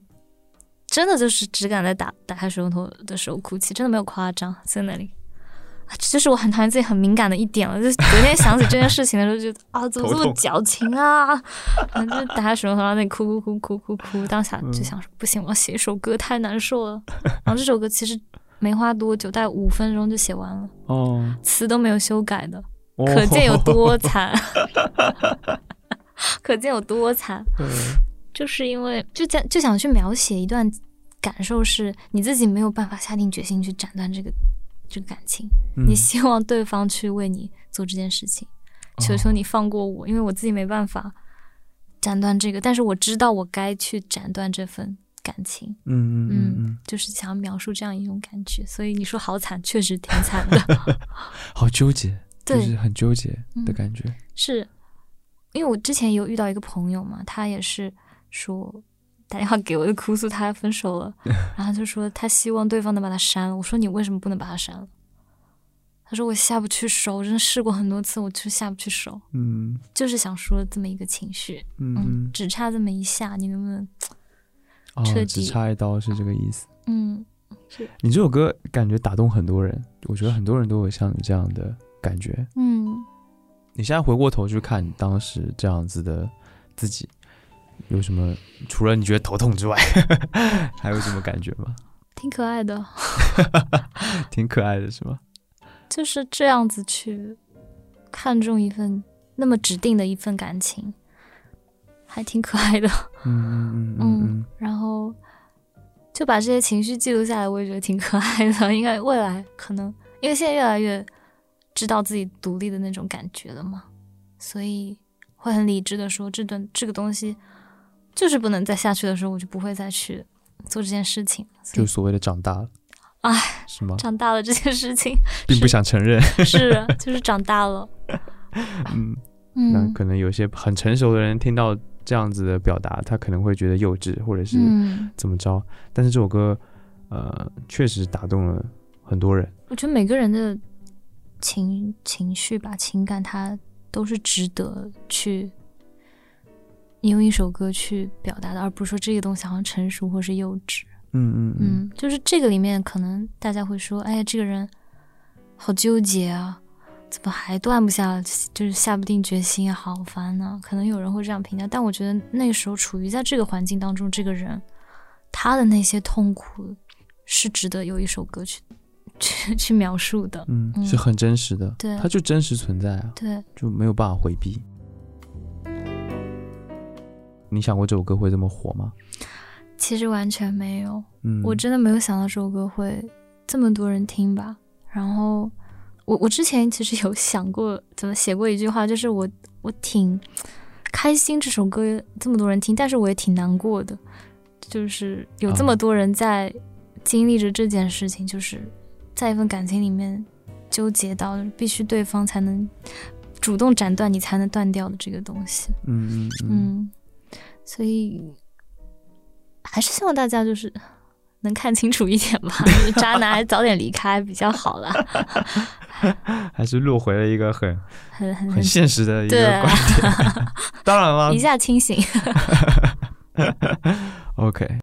真的就是只敢在打打开水龙头的时候哭泣，真的没有夸张，在那里。就是我很讨厌自己很敏感的一点了。就昨天想起这件事情的时候，就啊，怎么这么矫情啊？然 后就打开水龙头，然后那里哭哭哭哭哭哭，当下
嗯
就想说，不行，我要写一首歌，太难受了。然后这首歌其实没花多久，大概五分钟就写完了，
哦，
词都没有修改的。
哦。
可见有多惨，可见有多惨。
嗯
就是因为就在就想去描写一段感受，是你自己没有办法下定决心去斩断这个这个感情，
嗯。
你希望对方去为你做这件事情，求求你放过我，因为我自己没办法斩断这个，但是我知道我该去斩断这份感情。
嗯嗯嗯
嗯
嗯，，
就是想要描述这样一种感觉，所以你说好惨，确实挺惨的。
好纠结，就
对
是很纠结的
嗯
感觉。
是因为我之前有遇到一个朋友嘛，他也是说打电话给我就哭诉他分手了，然后就说他希望对方能把他删了。我说你为什么不能把他删了？他说我下不去手，我真的试过很多次，我就下不去手，
嗯
就是想说这么一个情绪，嗯，只差这么一下，你能不能？
哦
彻，
只
底
差一刀是这个意思。
嗯，是
你这首歌感觉打动很多人，我觉得很多人都有像你这样的感觉。
嗯，
你现在回过头去看你当时这样子的自己，有什么除了你觉得头痛之外，还有什么感觉吗？
挺可爱的，
挺可爱的是吗？
就是这样子去看重一份那么指定的一份感情，还挺可爱的。
嗯嗯嗯嗯嗯
然后就把这些情绪记录下来，我也觉得挺可爱的。应该未来可能，因为现在越来越知道自己独立的那种感觉了嘛，所以会很理智的说，这段这个东西就是不能再下去的时候，我就不会再去做这件事情。所
就所谓的长大了，
哎，
是吗？
长大了这件事情
并不想承认。
是就是长大了，
嗯，那
嗯
可能有些很成熟的人听到这样子的表达，他可能会觉得幼稚，或者是
嗯，
怎么着。但是这首歌，呃，确实打动了很多人。
我觉得每个人的情情绪吧，情感，它都是值得去你用一首歌去表达的，而不是说这个东西好像成熟或是幼稚。
嗯嗯嗯
嗯，就是这个里面可能大家会说，哎呀，这个人好纠结啊，怎么还断不下，就是下不定决心啊，好烦呐、可能有人会这样评价，但我觉得那个时候处于在这个环境当中，这个人他的那些痛苦是值得有一首歌去去去描述的。
嗯，
嗯
是很真实的，
对
他就真实存在啊，
对，
就没有办法回避。你想过这首歌会这么火吗？
其实完全没有，
嗯，
我真的没有想到这首歌会这么多人听吧。然后我我之前其实有想过，怎么写过一句话，就是我我挺开心这首歌这么多人听，但是我也挺难过的，就是有这么
啊
多人在经历着这件事情，就是在一份感情里面纠结到必须对方才能主动斩断你才能断掉的这个东西。
嗯嗯嗯
嗯，所以还是希望大家就是
能看清楚一点吧。渣男还是早点离开比较好啦。
还是落回了一个很
很很
很现实的一个观点。当然了
一下清醒。
OK。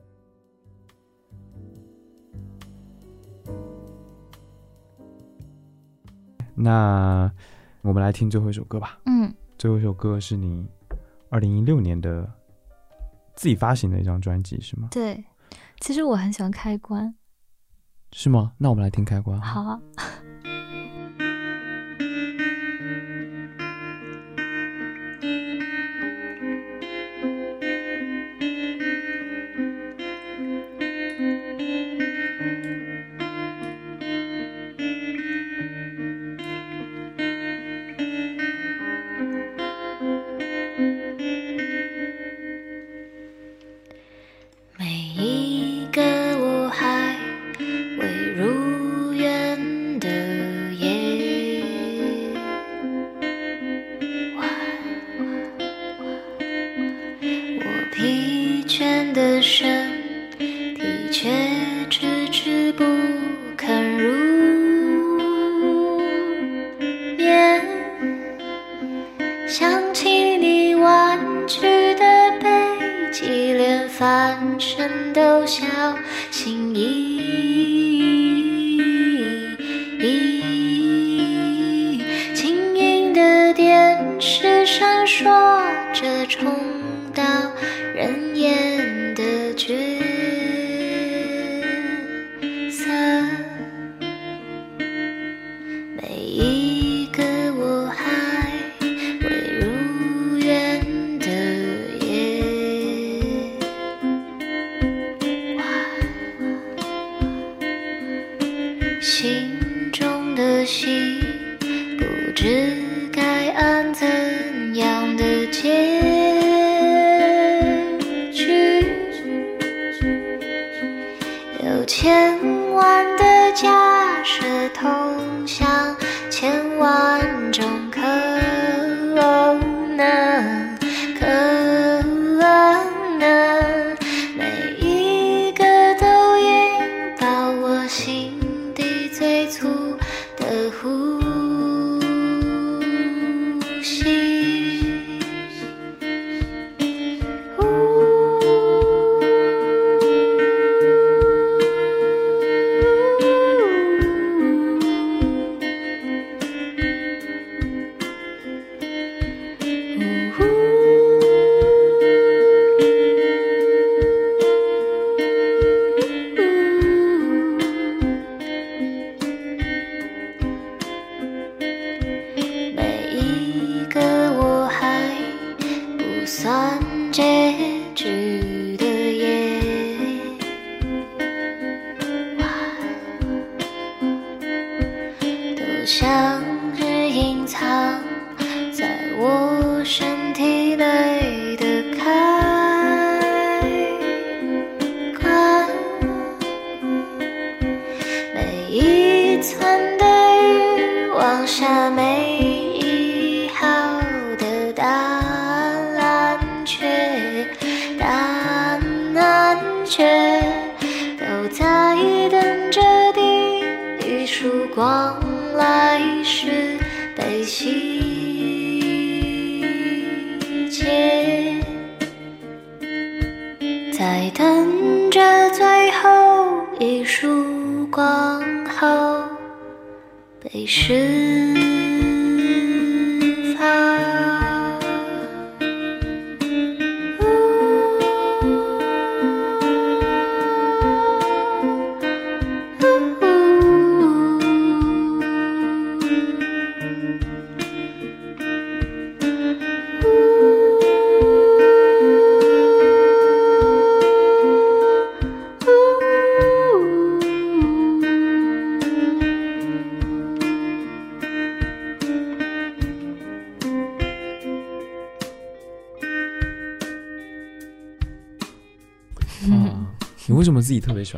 那我们来听最后一首歌吧。
嗯，
最后一首歌是你二零一六年的自己发行的一张专辑是吗？
对。其实我很喜欢开关。
是吗？那我们来听开关。
好啊。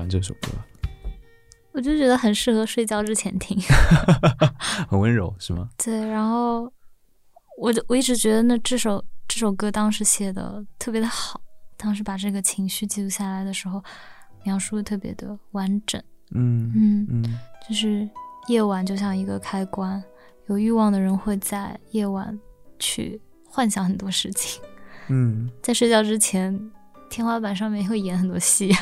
欢这首歌？
我就觉得很适合睡觉之前听。
很温柔是吗？
对，然后我就我一直觉得那这首这首歌当时写的特别的好，当时把这个情绪记录下来的时候，
描述的特别的完整。
嗯
嗯，
嗯
就是夜晚就像一个开关，有欲望的人会在夜晚去幻想很多事情，
嗯，
在睡觉之前，天花板上面会演很多戏，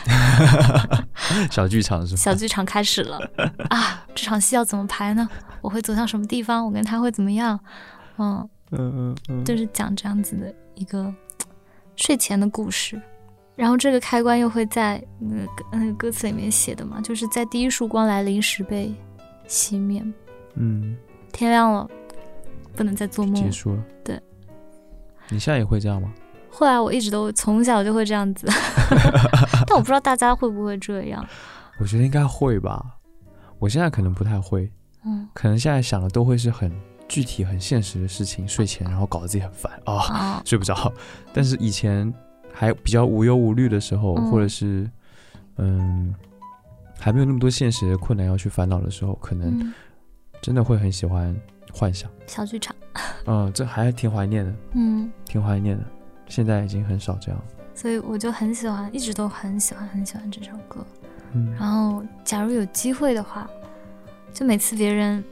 小剧场是吧？
小剧场开始了 啊！这场戏要怎么排呢？我会走向什么地方？我跟他会怎么样？嗯，
嗯嗯嗯，
就是讲这样子的一个睡前的故事。然后这个开关又会在那个歌那个歌词里面写的嘛，就是在第一束光来临时被熄灭，
嗯，
天亮了，不能再做梦。
结束了。
对，
你现在也会这样吗？
后来我一直都从小就会这样子，但我不知道大家会不会这样。
我觉得应该会吧。我现在可能不太会，
嗯
可能现在想的都会是很具体、很现实的事情，睡前然后搞得自己很烦啊、
啊，
睡不着。但是以前还比较无忧无虑的时候，
嗯
或者是嗯还没有那么多现实的困难要去烦恼的时候，可能
嗯，
真的会很喜欢幻想。
小剧场，
嗯，这还挺怀念的，
嗯，
挺怀念的。现在已经很少这样。
所以我就很喜欢，一直都很喜欢很喜欢这首歌。
嗯
然后，假如有机会的话，就每次别人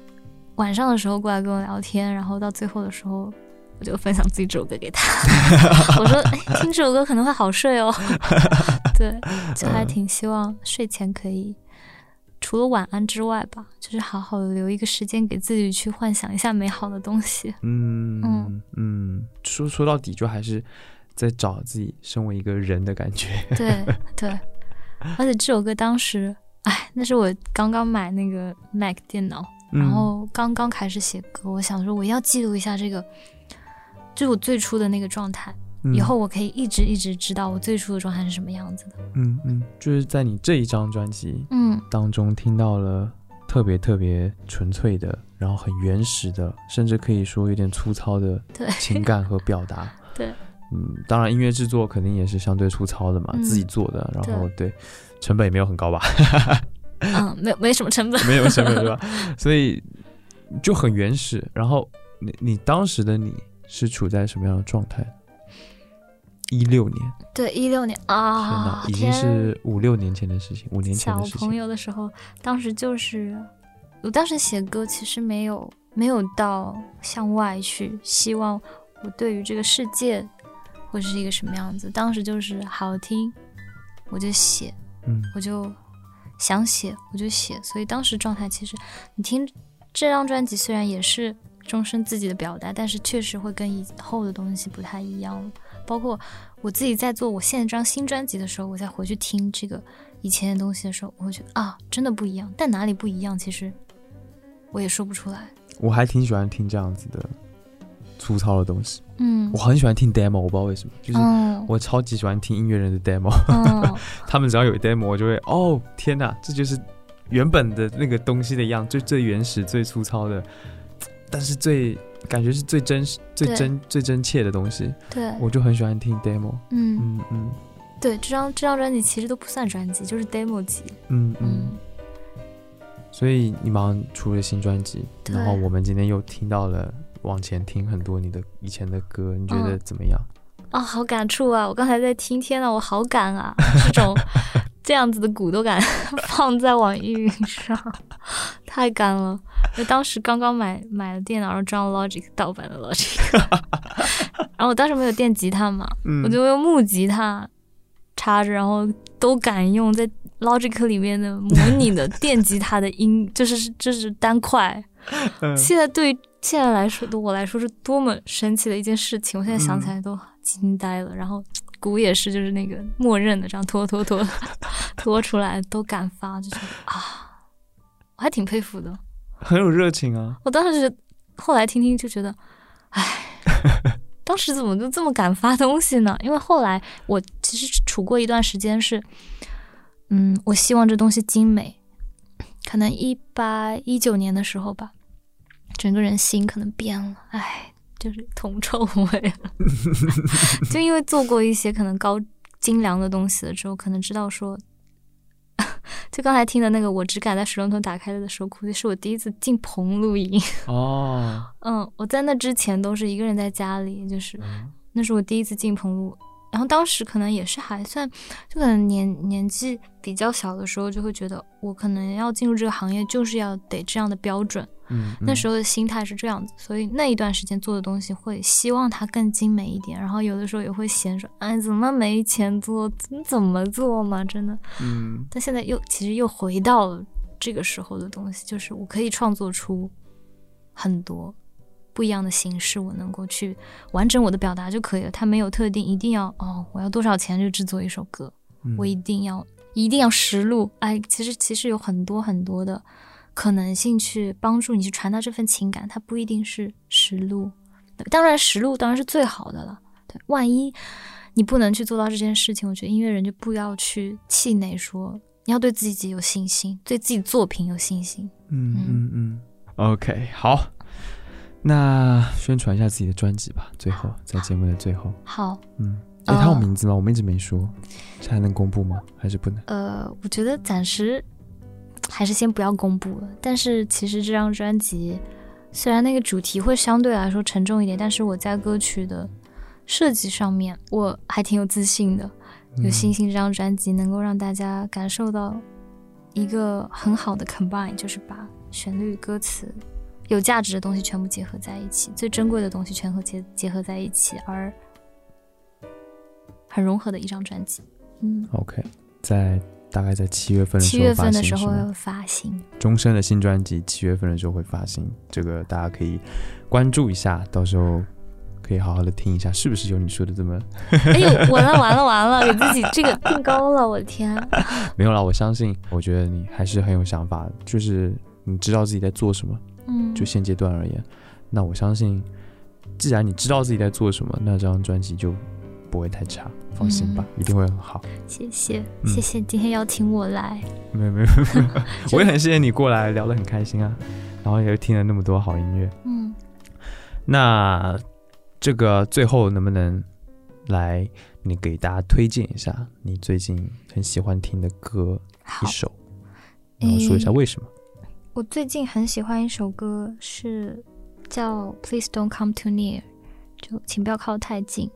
晚上的时候过来跟我聊天，然后到最后的时候，我就分享自己这首歌给他。我说，哎，听这首歌可能会好睡哦。对，就还挺希望睡前可以，除了晚安之外吧，就是好好的留一个时间给自己去幻想一下美好的东西。
嗯
嗯
嗯，说说到底，就还是在找自己身为一个人的感觉。
对对，而且这首歌当时，哎，那是我刚刚买那个 Mac 电脑，
嗯
然后刚刚开始写歌，我想说我要记录一下这个，就是我最初的那个状态，
嗯
以后我可以一直一直知道我最初的状态是什么样子的。
嗯嗯，就是在你这一张专辑
嗯
当中听到了特别特别纯粹的，然后很原始的，甚至可以说有点粗糙的情感和表达。
对，
嗯，当然音乐制作肯定也是相对粗糙的嘛，
嗯
自己做的，然后对成本也没有很高吧，
嗯，没有没什么成本。
没有成本是吧？所以就很原始。然后你你当时的你是处在什么样的状态？一六年，
对，一六年啊，，
已经是五六年前的事情，五年前
小朋
的事情。
友的时候，当时就是我当时写歌，其实没有没有到向外去，希望我对于这个世界会是一个什么样子。当时就是好听，我就写，
嗯
我就想写，我就写。所以当时状态其实，你听这张专辑虽然也是终身自己的表达，但是确实会跟以后的东西不太一样了。包括我自己在做我现在这张新专辑的时候，我再回去听这个以前的东西的时候，我会觉得啊，真的不一样。但哪里不一样，其实我也说不出来。
我还挺喜欢听这样子的粗糙的东西。
嗯
我很喜欢听 demo，我不知道为什么，就是
嗯
我超级喜欢听音乐人的 demo。
嗯
他们只要有 demo，我就会哦天哪，这就是原本的那个东西的样，最最原始、最粗糙的，但是最感觉是最真实、最真、最真切的东西。
对，
我就很喜欢听 demo。
嗯
嗯嗯
对，这张这张专辑其实都不算专辑，就是 demo 集。
嗯嗯。
嗯
所以你马上出了新专辑，然后我们今天又听到了往前听很多你的以前的歌，你觉得
嗯
怎么样？
啊、好感触啊！我刚才在听，天呐，我好感啊！这种这样子的鼓都敢放在网易云上，太干了。就当时刚刚买买了电脑，然后装了 Logic 盗版的 Logic，然后我当时没有电吉他嘛，
嗯
我就用木吉他插着，然后都敢用在 Logic 里面的模拟的电吉他的音，就是就是单块。
嗯
现在对于现在来说，对我来说是多么神奇的一件事情，我现在想起来都惊呆了。然后鼓也是，就是那个默认的这样拖拖拖 拖出来都敢发，就觉得啊，我还挺佩服的。
很有热情啊。
我当时后来听听就觉得，唉，当时怎么就这么敢发东西呢？因为后来我其实处过一段时间是，嗯，我希望这东西精美，可能一八一九年的时候吧，整个人心可能变了，唉，就是铜臭味，就因为做过一些可能高精良的东西了之后，可能知道说。就刚才听的那个，我只敢在水龙头打开的时候哭，是我第一次进棚录音。
哦，
嗯，我在那之前都是一个人在家里，就是那是我第一次进棚录，然后当时可能也是还算，就可能年年纪比较小的时候，就会觉得我可能要进入这个行业，就是要得这样的标准。
嗯，
那时
候
候的心态是这样子，所以那一段时间做的东西会希望它更精美一点，然后有的时候也会嫌说，哎，怎么没钱做？怎怎么做嘛？真的。
嗯
但现在又其实又回到了这个时候的东西，就是我可以创作出很多不一样的形式，我能够去完整我的表达就可以了。它没有特定一定要哦，我要多少钱就制作一首歌，
嗯
我一定要一定要实录。哎，其实其实有很多很多的可能性去帮助你去传达这份情感，它不一定是实录。当然，实录当然是最好的了。对，万一你不能去做到这件事情，我觉得音乐人就不要去气馁说，你要对自己有信心，对自己作品有信心。
嗯嗯嗯，OK，好，那宣传一下自己的专辑吧。最后，在节目的最后，
好，
嗯，哎，
呃
它有名字吗？我们一直没说，这还能公布吗？还是不能？
呃，我觉得暂时还是先不要公布了。但是其实这张专辑虽然那个主题会相对来说沉重一点，但是我在歌曲的设计上面我还挺有自信的，有信心这张专辑能够让大家感受到一个很好的 combine，就是把旋律、歌词。有价值的东西全部结合在一起，最珍贵的东西全和结结合在一起，而很融合的一张专辑。嗯
，OK，在大概在七月份的
七月
时候发
份的时候
行是吗
要发行。
终身的新专辑七月份的时候会发行，这个大家可以关注一下，到时候可以好好的听一下，是不是有你说的这么
哎呦，完了完了完了，给自己这个定高了，我的天！
没有啦？我相信，我觉得你还是很有想法，就是你知道自己在做什么。
嗯，
就现阶段而言，那我相信，既然你知道自己在做什么，那这张专辑就不会太差，放心吧，一定会很好。
谢谢
嗯
谢谢今天邀请我来，
没有没有没有，我也很谢谢你过来聊得很开心啊，然后也听了那么多好音乐。
嗯，
那这个最后能不能来你给大家推荐一下你最近很喜欢听的歌一，首，然后说一下为什么？
我最近很喜欢一首歌，是叫《Please Don't Come Too Near》，就请不要靠太近。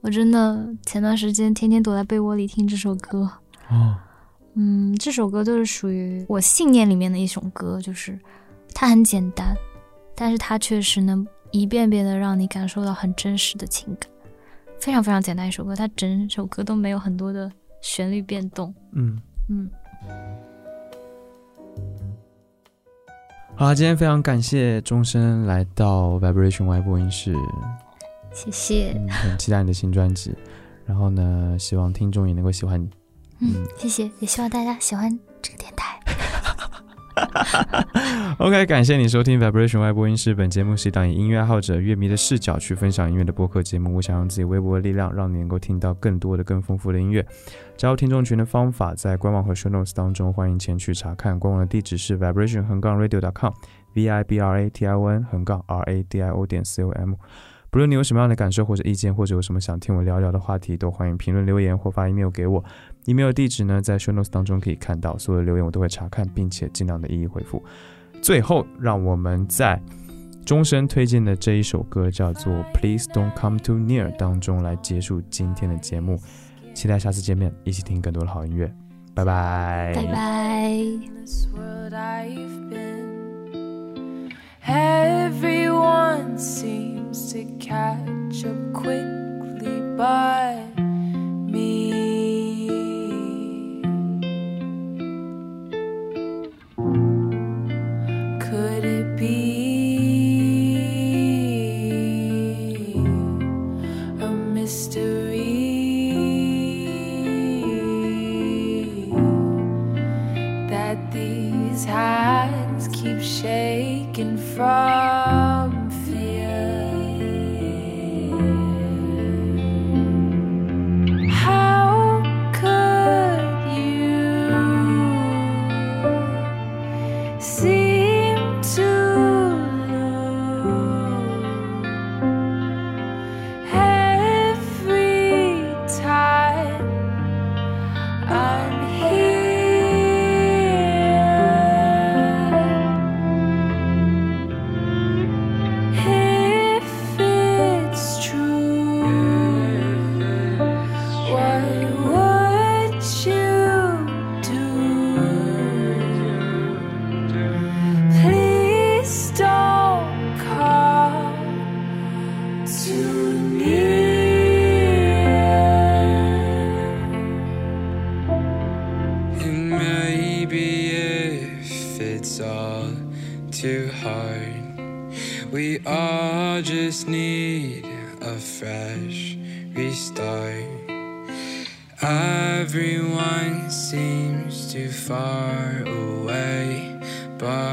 我真的前段时间天天躲在被窝里听这首歌，
哦，
嗯，这首歌就是属于我信念里面的一首歌，就是它很简单，但是它确实能一遍遍的让你感受到很真实的情感，非常非常简单一首歌，它整首歌都没有很多的旋律变动，
嗯。
嗯，
好啦，今天非常感谢钟声来到 Vibration Y 播音室，
谢谢，
嗯，很期待你的新专辑。然后呢，希望听众也能够喜欢你。
嗯，谢谢，也希望大家喜欢这个电台。
OK，感谢你收听 Vibration 外播音室。本节目是一档以音乐爱好者、乐迷的视角去分享音乐的播客节目。我想用自己微薄的力量，让你能够听到更多的、更丰富的音乐。加入听众群的方法在官网和 show notes 当中，欢迎前去查看。官网的地址是 vibration 横杠 radio.com，v i b r a t i o n 横杠 r a d i o 点 c o m。不论你有什么样的感受或者意见，或者有什么想听我聊聊的话题，都欢迎评论留言或发 email 给我。Email 地址呢，在 show notes 当中可以看到，所有的留言我都会查看，并且尽量的一一回复。最后，让我们在终身推荐的这一首歌叫做《Please Don't Come Too Near》当中来结束今天的节目。期待下次见面，一起听更多的好音乐。拜拜，
拜拜。
far.
Bye.